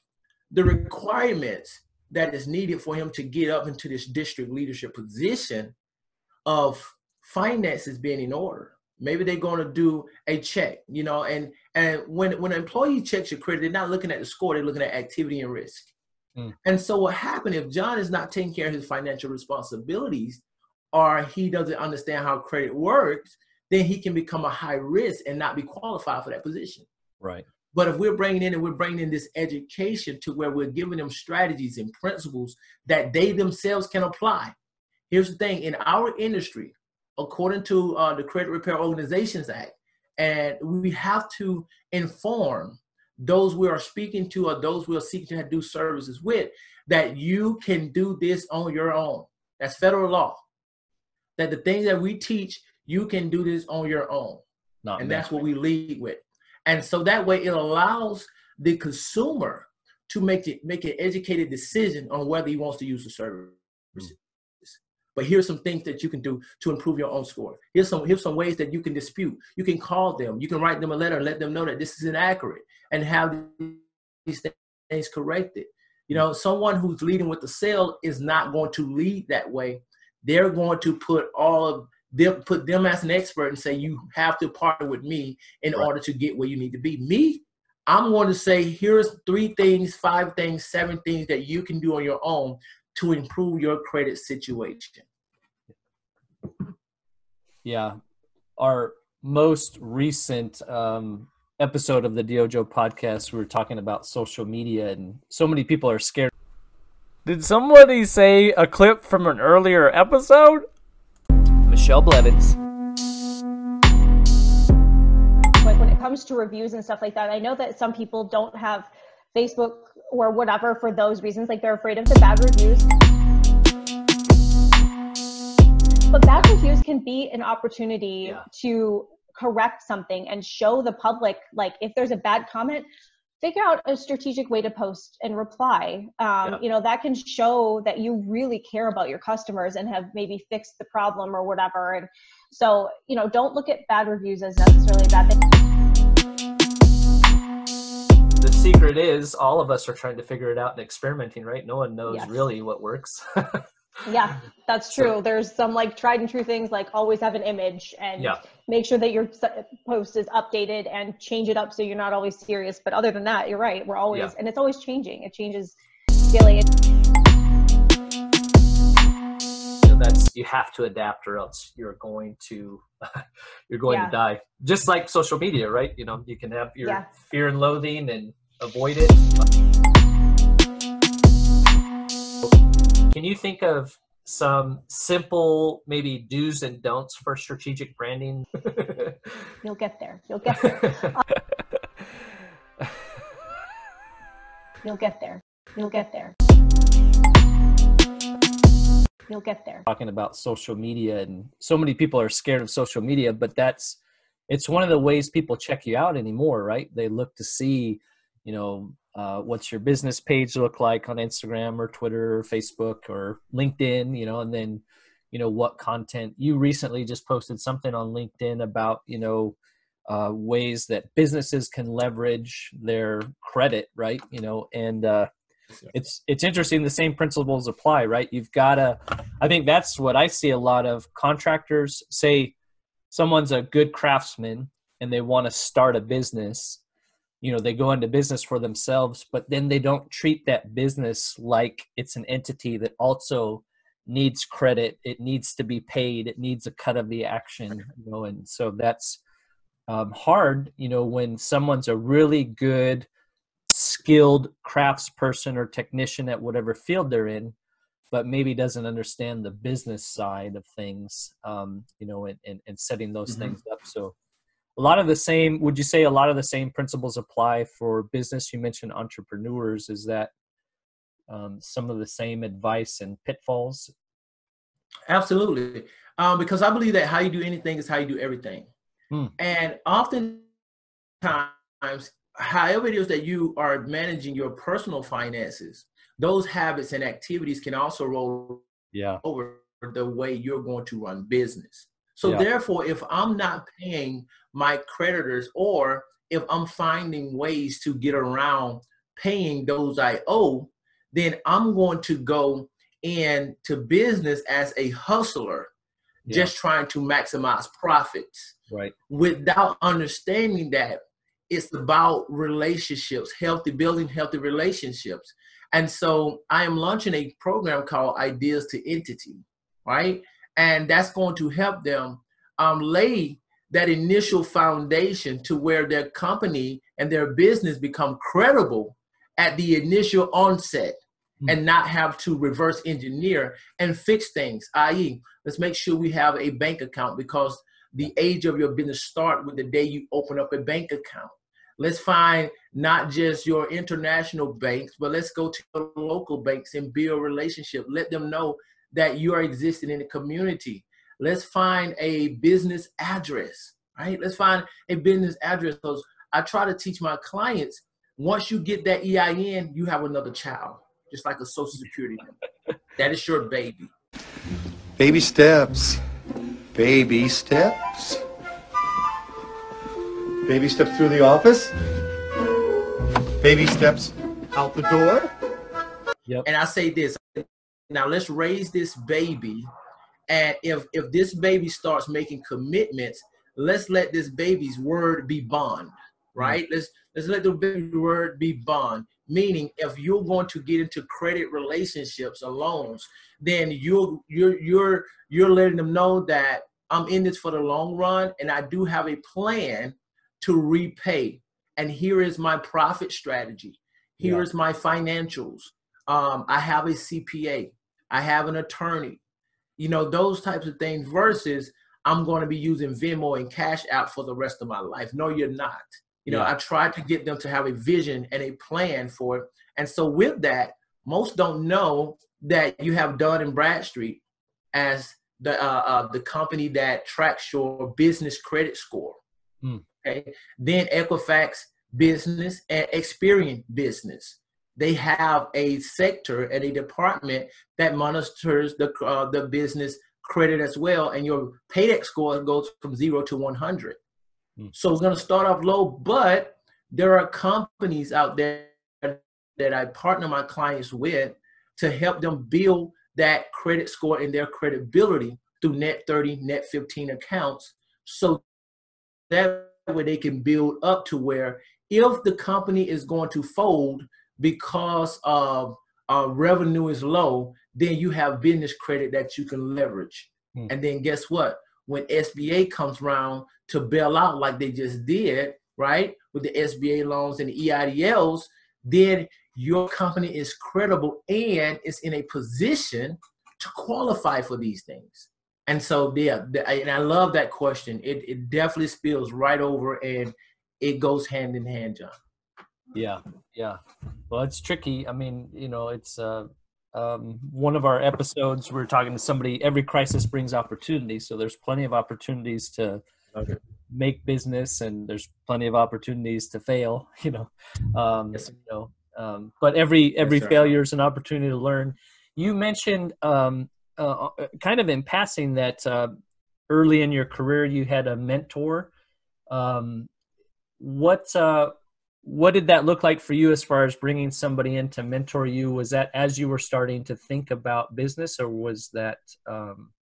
the requirements that is needed for him to get up into this district leadership position of finances being in order. Maybe they're going to do a check, you know, and and when when an employee checks your credit, they're not looking at the score, they're looking at activity and risk. Mm. And so what happened if John is not taking care of his financial responsibilities or he doesn't understand how credit works, then he can become a high risk and not be qualified for that position. Right. But if we're bringing in and we're bringing in this education to where we're giving them strategies and principles that they themselves can apply. Here's the thing in our industry, according to uh, the Credit Repair Organizations Act, and we have to inform those we are speaking to or those we are seeking to do services with that you can do this on your own. That's federal law. That the things that we teach, you can do this on your own. Not and that's what we lead with. And so that way it allows the consumer to make it make an educated decision on whether he wants to use the service. Mm-hmm. But here's some things that you can do to improve your own score. Here's some here's some ways that you can dispute. You can call them. You can write them a letter and let them know that this is inaccurate and have these things corrected. You know, someone who's leading with the sale is not going to lead that way. They're going to put all of them put them as an expert and say you have to partner with me in right. order to get where you need to be. Me, I'm going to say here's three things, five things, seven things that you can do on your own to improve your credit situation. Yeah, our most recent um, episode of the DYOJO podcast, we were talking about social media, and so many people are scared. Did somebody say a clip from an earlier episode? Michelle Blevins. Like when it comes to reviews and stuff like that, I know that some people don't have Facebook or whatever for those reasons. Like they're afraid of the bad reviews. But bad reviews can be an opportunity yeah. to correct something and show the public, like if there's a bad comment, figure out a strategic way to post and reply. Um, yeah. you know that can show that you really care about your customers and have maybe fixed the problem or whatever. And so you know don't look at bad reviews as necessarily a bad thing. The secret is all of us are trying to figure it out and experimenting right? No one knows yes. really what works yeah that's true. So, there's some like tried and true things like always have an image and yeah. make sure that your post is updated and change it up so you're not always serious. But other than that you're right. We're always yeah. and it's always changing. It changes daily. You know, that's you have to adapt or else you're going to you're going yeah. to die. Just like social media right? You know you can have your fear and loathing and avoid it Can you think of some simple, maybe do's and don'ts for strategic branding? You'll get there. You'll get there. You'll get there. You'll get there. You'll get there. Talking about social media, and so many people are scared of social media, but that's it's one of the ways people check you out anymore, right? They look to see, you know, uh, what's your business page look like on Instagram or Twitter or Facebook or LinkedIn, you know, and then, you know, what content you recently just posted something on LinkedIn about, you know, uh, ways that businesses can leverage their credit, right? You know, and uh, it's it's interesting. The same principles apply, right? You've got to. I think that's what I see a lot of contractors say. Someone's a good craftsman and they want to start a business you know they go into business for themselves but then they don't treat that business like it's an entity that also needs credit it needs to be paid it needs a cut of the action you know and so that's um, hard you know when someone's a really good skilled craftsperson or technician at whatever field they're in but maybe doesn't understand the business side of things um, you know and, and, and setting those mm-hmm. things up so a lot of the same would you say a lot of the same principles apply for business you mentioned entrepreneurs is that um, some of the same advice and pitfalls? Absolutely, um, because I believe that how you do anything is how you do everything, Hmm. and oftentimes, however it is that you are managing your personal finances, those habits and activities can also roll Yeah. over the way you're going to run business. So Yeah. therefore, if I'm not paying my creditors or if I'm finding ways to get around paying those I owe, then I'm going to go into business as a hustler, just trying to maximize profits Right. without understanding that it's about relationships, healthy building healthy relationships. And so I am launching a program called Ideas to Entity, right? And that's going to help them um, lay that initial foundation to where their company and their business become credible at the initial onset and not have to reverse engineer and fix things i.e let's make sure we have a bank account because the age of your business start with the day you open up a bank account. Let's find not just your international banks but let's go to the local banks and build a relationship let them know that you are existing in the community let's find a business address right let's find a business address because i try to teach my clients once you get that ein you have another child just like a social security number that is your baby Baby steps. Baby steps. Baby steps through the office. Baby steps out the door. And I say this now let's raise this baby. And if if this baby starts making commitments, let's let this baby's word be bond, right? Let's let's let the baby's word be bond. Meaning if you're going to get into credit relationships or loans, then you're you're you're you're letting them know that I'm in this for the long run and I do have a plan to repay. And here is my profit strategy. Here Yeah. is my financials. Um, I have a CPA. I have an attorney. You know, those types of things versus I'm going to be using Venmo and Cash App for the rest of my life. No, you're not. You know, Yeah. I tried to get them to have a vision and a plan for it. And so with that, most don't know that you have Dun and Bradstreet as the uh, uh, the company that tracks your business credit score. Hmm. Okay. Then Equifax Business and Experian Business. They have a sector and a department that monitors the uh, the business credit as well, and your paydex score goes from zero to one hundred. So it's going to start off low, but there are companies out there that I partner my clients with to help them build that credit score and their credibility through net 30, net 15 accounts. So that way they can build up to where if the company is going to fold because of uh, revenue is low, then you have business credit that you can leverage. Hmm. And then guess what? When SBA comes around to bail out like they just did, right, with the SBA loans and the EIDLs, then your company is credible and is in a position to qualify for these things. And so, yeah, the- and I love that question. It, it definitely spills right over and it goes hand in hand, John. Yeah, yeah. Well, it's tricky. I mean, you know, it's uh, um, one of our episodes. We are talking to somebody. Every crisis brings opportunity, so there's plenty of opportunities to make business, and there's plenty of opportunities to fail. You know, um, you know. Um, but every every sir. failure is an opportunity to learn. You mentioned um, uh, uh, kind of in passing that uh, early in your career you had a mentor. Um, what uh, what did that look like for you as far as bringing somebody in to mentor you? Was that as you were starting to think about business, or was that um,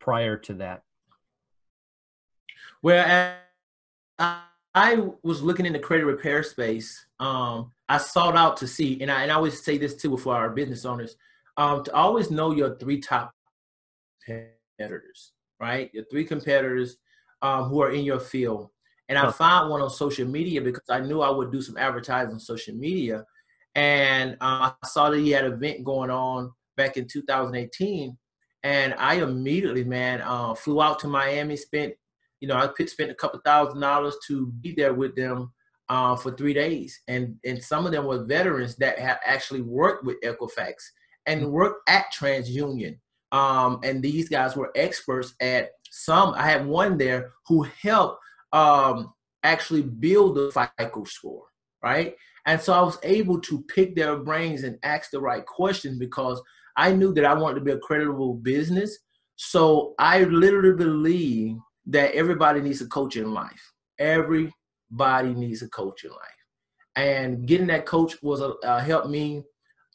prior to that? I, I was looking in the credit repair space, um, I sought out to see, and I, and I always say this too for our business owners, um, to always know your three top competitors, right? Your three competitors um, who are in your field. And I found one on social media because I knew I would do some advertising on social media. And uh, I saw that he had an event going on back in 2018. And I immediately, man, uh, flew out to Miami, spent, you know, I spent a couple thousand dollars to be there with them uh, for three days, and and some of them were veterans that have actually worked with Equifax and worked at TransUnion. Um, and these guys were experts at some. I had one there who helped um, actually build the FICO score, right? And so I was able to pick their brains and ask the right questions because I knew that I wanted to be a creditable business. So I literally believe that everybody needs a coach in life. Everybody needs a coach in life. And getting that coach was a uh, helped me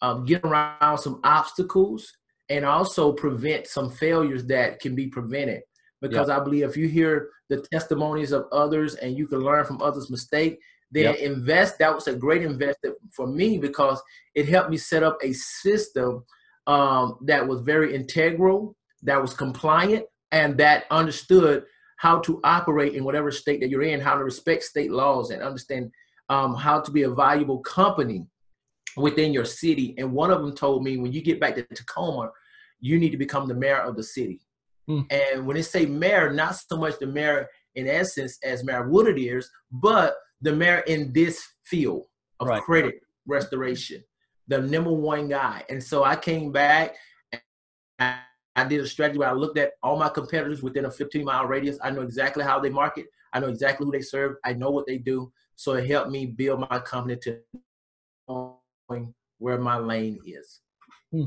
um, get around some obstacles and also prevent some failures that can be prevented. Because I believe if you hear the testimonies of others and you can learn from others' mistake, then Yep. invest. That was a great investment for me because it helped me set up a system um, that was very integral, that was compliant, and that understood how to operate in whatever state that you're in, how to respect state laws, and understand um, how to be a valuable company within your city. And one of them told me, when you get back to Tacoma, you need to become the mayor of the city. Hmm. And when they say mayor, not so much the mayor in essence as Mayor Woodard is, but the mayor in this field of Right. credit restoration, the number one guy. And so I came back and I, did a strategy where I looked at all my competitors within a 15 mile radius. I know exactly how they market. I know exactly who they serve. I know what they do. So it helped me build my company to knowing where my lane is. Hmm.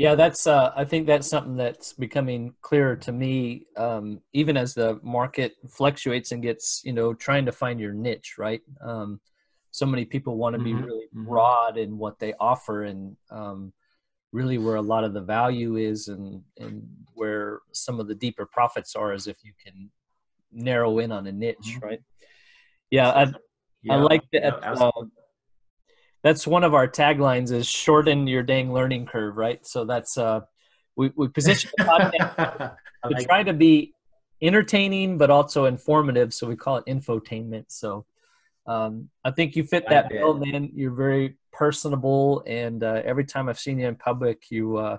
Yeah, that's. Uh, I think that's something that's becoming clearer to me, um, even as the market fluctuates and gets, you know, trying to find your niche, right? Um, so many people want to be Mhm, really mhm. broad in what they offer, and um, really where a lot of the value is, and and where some of the deeper profits are, is if you can narrow in on a niche, right? Yeah, I, I Yeah, like that. yeah. That's one of our taglines is shorten your dang learning curve right? So that's uh we, we position the podcast to like try to be entertaining but also informative so we call it infotainment. So um, i think you fit that bill man. You're very personable and uh, every time i've seen you in public you uh,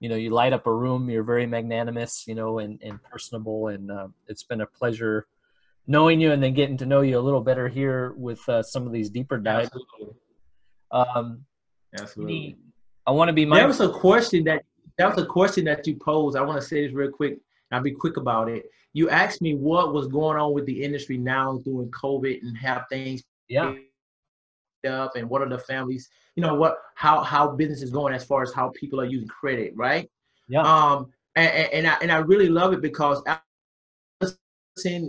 you know you light up a room you're very magnanimous you know and, and personable and uh, it's been a pleasure knowing you and then getting to know you a little better here with uh, some of these deeper dives. Absolutely. Um, Absolutely. I want to be That mindful. was a question that that was a question that you posed. I want to say this real quick. I'll be quick about it. You asked me what was going on with the industry now during COVID and have things yeah up and what are the families, you know, what how how business is going as far as how people are using credit, right? Yeah. Um and, and, and I and I really love it because I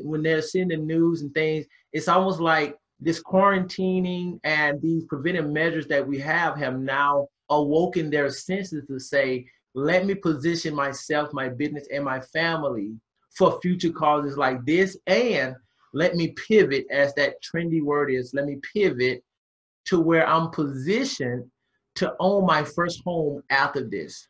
when they're seeing the news and things, it's almost like this quarantining and these preventive measures that we have have now awoken their senses to say, let me position myself, my business, and my family for future causes like this. And let me pivot, as that trendy word is, let me pivot to where I'm positioned to own my first home after this.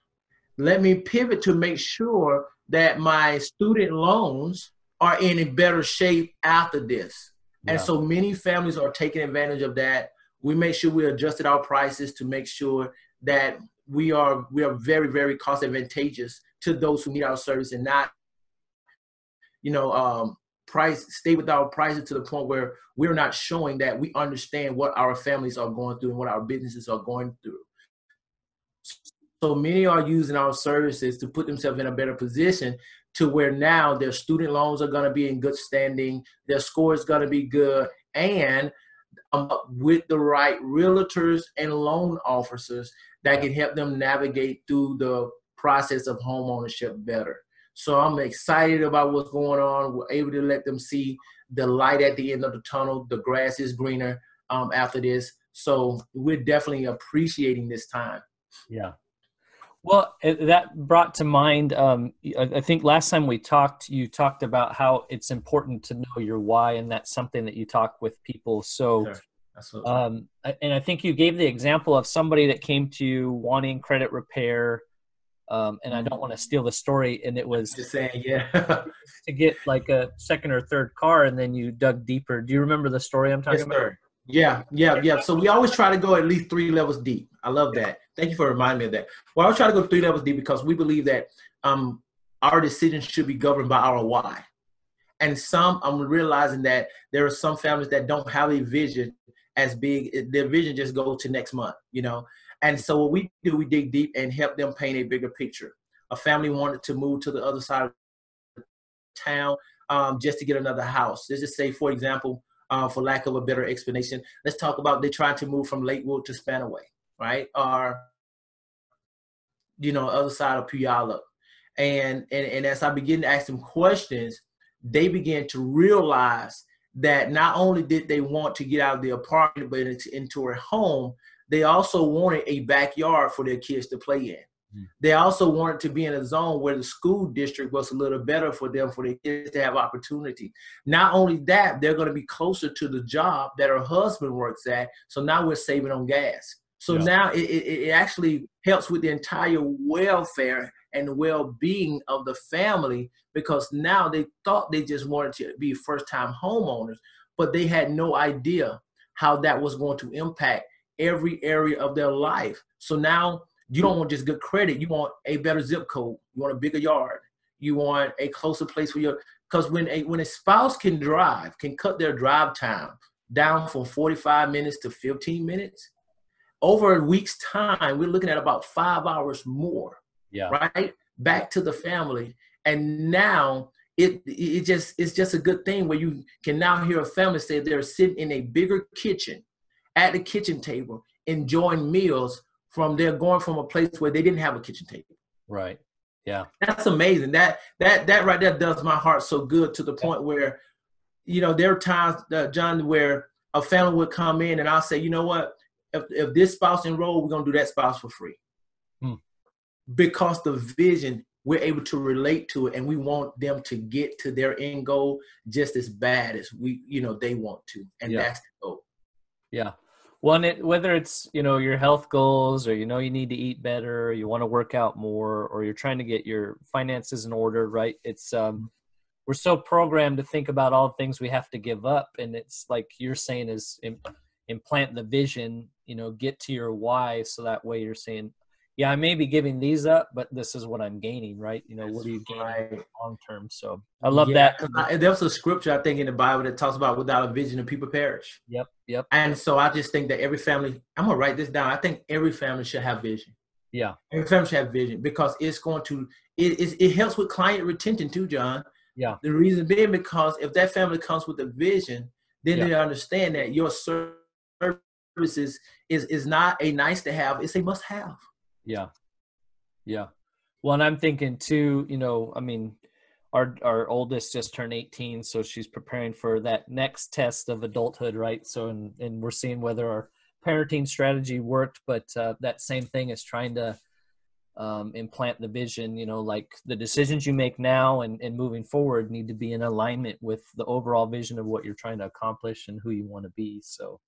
Let me pivot to make sure that my student loans are in a better shape after this. And so many families are taking advantage of that. We make sure we adjusted our prices to make sure that we are we are very very cost advantageous to those who need our service and not you know um price stay with our prices to the point where we're not showing that we understand what our families are going through and what our businesses are going through so many are using our services to put themselves in a better position to where now their student loans are going to be in good standing, their score is going to be good, and um, with the right realtors and loan officers that can help them navigate through the process of home ownership better. So I'm excited about what's going on. We're able to let them see the light at the end of the tunnel. The grass is greener um, after this. So we're definitely appreciating this time. Yeah. Well, that brought to mind. Um, I, think last time we talked, you talked about how it's important to know your why, and that's something that you talk with people. So, Sure. Absolutely. um, and I think you gave the example of somebody that came to you wanting credit repair. Um, and I don't want to steal the story, and it was Just saying, yeah. to get like a second or third car, and then you dug deeper. Do you remember the story I'm talking Yes, about? sir. Yeah, yeah, yeah. So we always try to go at least three levels deep. I love that. Thank you for reminding me of that. Well, I always try to go three levels deep because we believe that um, our decisions should be governed by our why. And some, I'm realizing that there are some families that don't have a vision as big. Their vision just goes to next month, you know. And so what we do, we dig deep and help them paint a bigger picture. A family wanted to move to the other side of town um, just to get another house. Let's just say, for example, uh, for lack of a better explanation, let's talk about they tried to move from Lakewood to Spanaway, right? Or you know, other side of Puyallup. And, and and as I begin to ask them questions, they began to realize that not only did they want to get out of the apartment but into, into a home, they also wanted a backyard for their kids to play in. Mm. They also wanted to be in a zone where the school district was a little better for them, for their kids to have opportunity. Not only that, they're going to be closer to the job that her husband works at. So now we're saving on gas. So yeah. now it, it, it actually helps with the entire welfare and well-being of the family because now they thought they just wanted to be first-time homeowners, but they had no idea how that was going to impact every area of their life. So now you don't want just good credit. You want a better zip code. You want a bigger yard. You want a closer place for your because when a when a spouse can drive, can cut their drive time down from 45 minutes to 15 minutes, over a week's time, we're looking at about five hours more. Yeah. Right? Back to the family. And now it it just it's just a good thing where you can now hear a family say they're sitting in a bigger kitchen at the kitchen table enjoying meals from they're going from a place where they didn't have a kitchen table. Right. Yeah. That's amazing. That that that right there does my heart so good to the point where, you know, there are times, uh, Jon, where a family would come in and I'll say, you know what, if, if this spouse enrolled, we're gonna do that spouse for free. Hmm. Because the vision, we're able to relate to it and we want them to get to their end goal just as bad as we, you know, they want to. And yeah. that's the goal. Yeah. One, it, whether it's you know your health goals, or you know you need to eat better, or you want to work out more, or you're trying to get your finances in order, right? It's um, we're so programmed to think about all the things we have to give up, and it's like you're saying is implant the vision you know get to your why so that way you're saying yeah i may be giving these up but this is what i'm gaining right? You know what are you gaining right. long term? So i love yeah, that. there's a scripture i think in the bible that talks about without a vision the people perish. Yep yep. And so i just think that every family i'm gonna write this down i think every family should have vision. Yeah. Every family should have vision because it's going to it, it, it helps with client retention too Jon. Yeah. The reason being because if that family comes with a vision then yeah. they understand that your service services is is not a nice to have; it's a must have. Yeah, yeah. Well, and I'm thinking too. You know, I mean, our our oldest just turned 18, so she's preparing for that next test of adulthood, right? So, and and we're seeing whether our parenting strategy worked, but uh, that same thing is trying to um, implant the vision. You know, like the decisions you make now and and moving forward need to be in alignment with the overall vision of what you're trying to accomplish and who you want to be. So,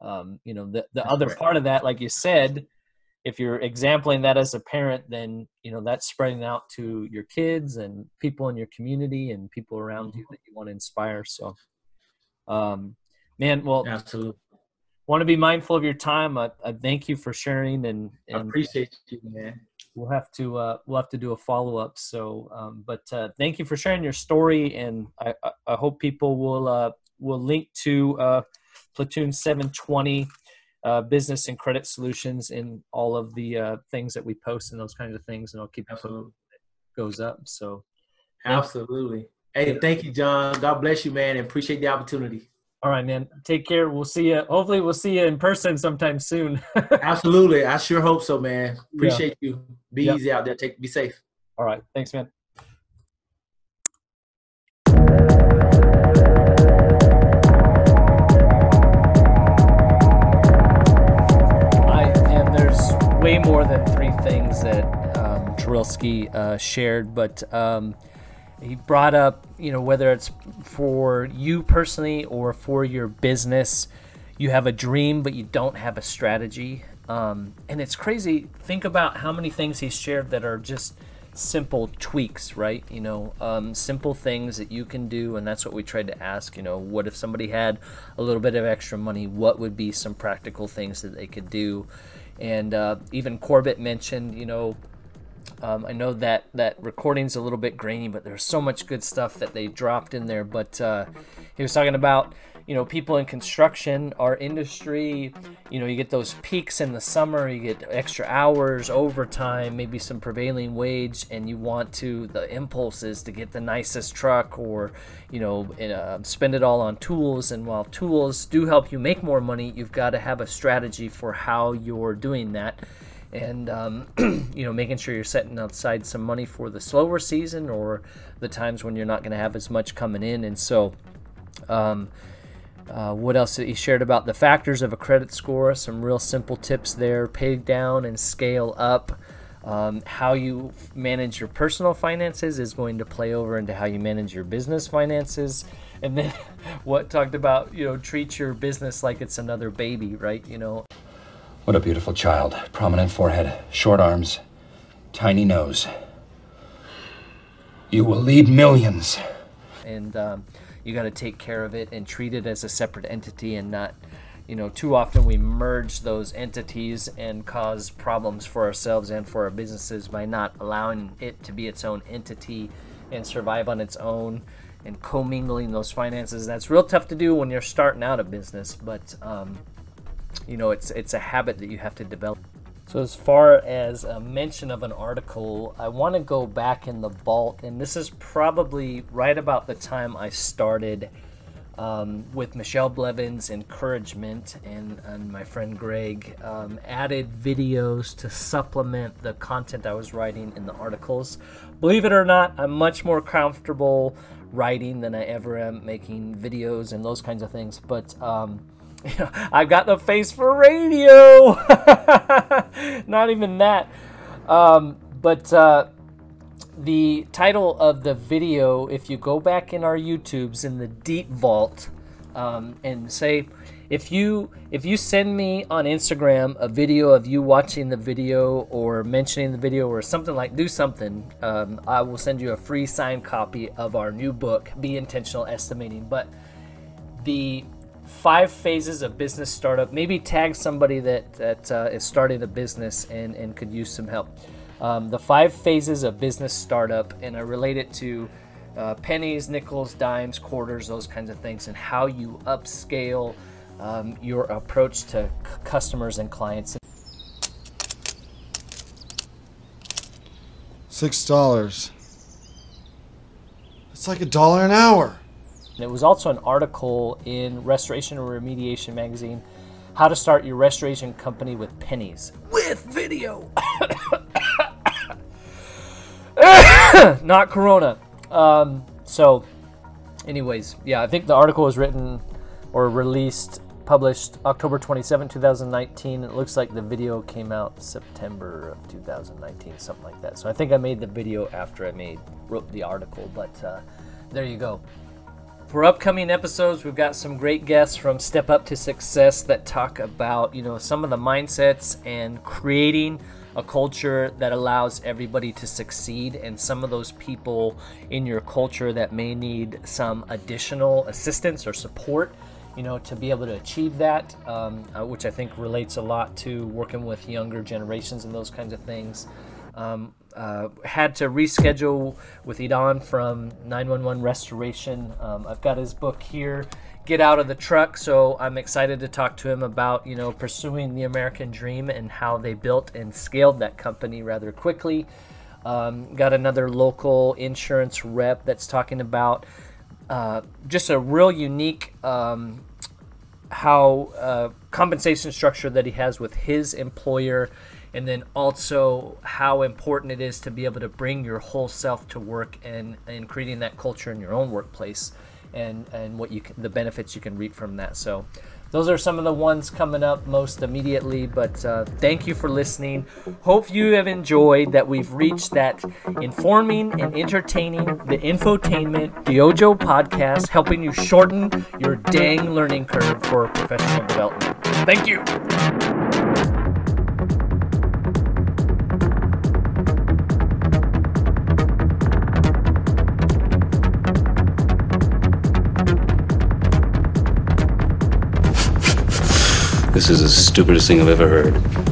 um, you know the, the other part of that like you said if you're exempling that as a parent then you know that's spreading out to your kids and people in your community and people around you mm-hmm. that you want to inspire so um man well absolutely. want to be mindful of your time. I, I thank you for sharing and, and I appreciate you man. we'll have to uh, we'll have to do a follow-up so um, but uh, thank you for sharing your story and i i hope people will uh will link to uh Platoon 720 uh, business and credit solutions in all of the uh, things that we post and those kinds of things, and I'll keep Absolutely. it goes up. So, absolutely. Hey, thank you, Jon. God bless you, man, and appreciate the opportunity. All right, man. Take care. We'll see you. Hopefully, we'll see you in person sometime soon. Absolutely. I sure hope so, man. Appreciate yeah. you. Be yep. easy out there. Take be safe. All right. Thanks, man. More than three things that um, uh, shared, but um, he brought up, you know, whether it's for you personally or for your business, you have a dream, but you don't have a strategy. Um, and it's crazy. Think about how many things he shared that are just simple tweaks, right? You know, um, simple things that you can do, and that's what we tried to ask. You know, what if somebody had a little bit of extra money? What would be some practical things that they could do? And uh, even Corbett mentioned, you know, Um, I know that that recording's a little bit grainy, but there's so much good stuff that they dropped in there. But uh, he was talking about you know people in construction, our industry. You know, you get those peaks in the summer, you get extra hours, overtime, maybe some prevailing wage, and you want to the impulse is to get the nicest truck or you know uh, spend it all on tools. And while tools do help you make more money, you've got to have a strategy for how you're doing that and um, you know making sure you're setting aside some money for the slower season or the times when you're not going to have as much coming in and so um, uh, what else he shared about the factors of a credit score some real simple tips there pay down and scale up um, how you manage your personal finances is going to play over into how you manage your business finances and then what talked about you know treat your business like it's another baby right you know What a beautiful child. Prominent forehead, short arms, tiny nose. You will lead millions. and um, you got to take care of it and treat it as a separate entity and not you know too often we merge those entities and cause problems for ourselves and for our businesses by not allowing it to be its own entity and survive on its own and commingling those finances. That's real tough to do when you're starting out a business but um, you know it's it's a habit that you have to develop so as far as a mention of an article, I want to go back in the vault, and this is probably right about the time I started um, with Michelle Blevin's encouragement and, and my friend Greg um, added videos to supplement the content I was writing in the articles. Believe it or not, I'm much more comfortable writing than I ever am making videos and those kinds of things. But um, I've got the face for radio. Not even that. Um, but uh, the title of the video, if you go back in our YouTubes in the deep vault um, and say, if you if you send me on Instagram a video of you watching the video or mentioning the video or something like do something, um, I will send you a free signed copy of our new book, Be Intentional Estimating. But the five phases of business startup. Maybe tag somebody that that uh, is starting a business and and could use some help. Um, the five phases of business startup, and I relate it to uh, pennies, nickels, dimes, quarters, those kinds of things, and how you upscale um, your approach to c- customers and clients. Six dollars. It's like a dollar an hour. And it was also an article in Restoration and Remediation magazine, How to Start Your Restoration Company with Pennies. With video. Not Corona. Um, so, anyways, yeah, I think the article was written or released, published October 27, 2019. It looks like the video came out September of 2019, something like that. So I think I made the video after I made wrote the article, but uh, there you go. For upcoming episodes, we've got some great guests from Step Up to Success that talk about, you know, some of the mindsets and creating a culture that allows everybody to succeed and some of those people in your culture that may need some additional assistance or support you know to be able to achieve that um, uh, which i think relates a lot to working with younger generations and those kinds of things. Um, uh, had to reschedule with Idan from 911 Restoration. Um, I've got his book here, Get Out of the Truck. So I'm excited to talk to him about you know pursuing the American dream and how they built and scaled that company rather quickly. Um, got another local insurance rep that's talking about uh, just a real unique um, how uh, compensation structure that he has with his employer and then also how important it is to be able to bring your whole self to work and and creating that culture in your own workplace and and what you can, the benefits you can reap from that. So those are some of the ones coming up most immediately but uh, thank you for listening. Hope you have enjoyed that we've reached that informing and entertaining the infotainment DYOJO podcast helping you shorten your dang learning curve for professional development. Thank you This is the stupidest thing I've ever heard.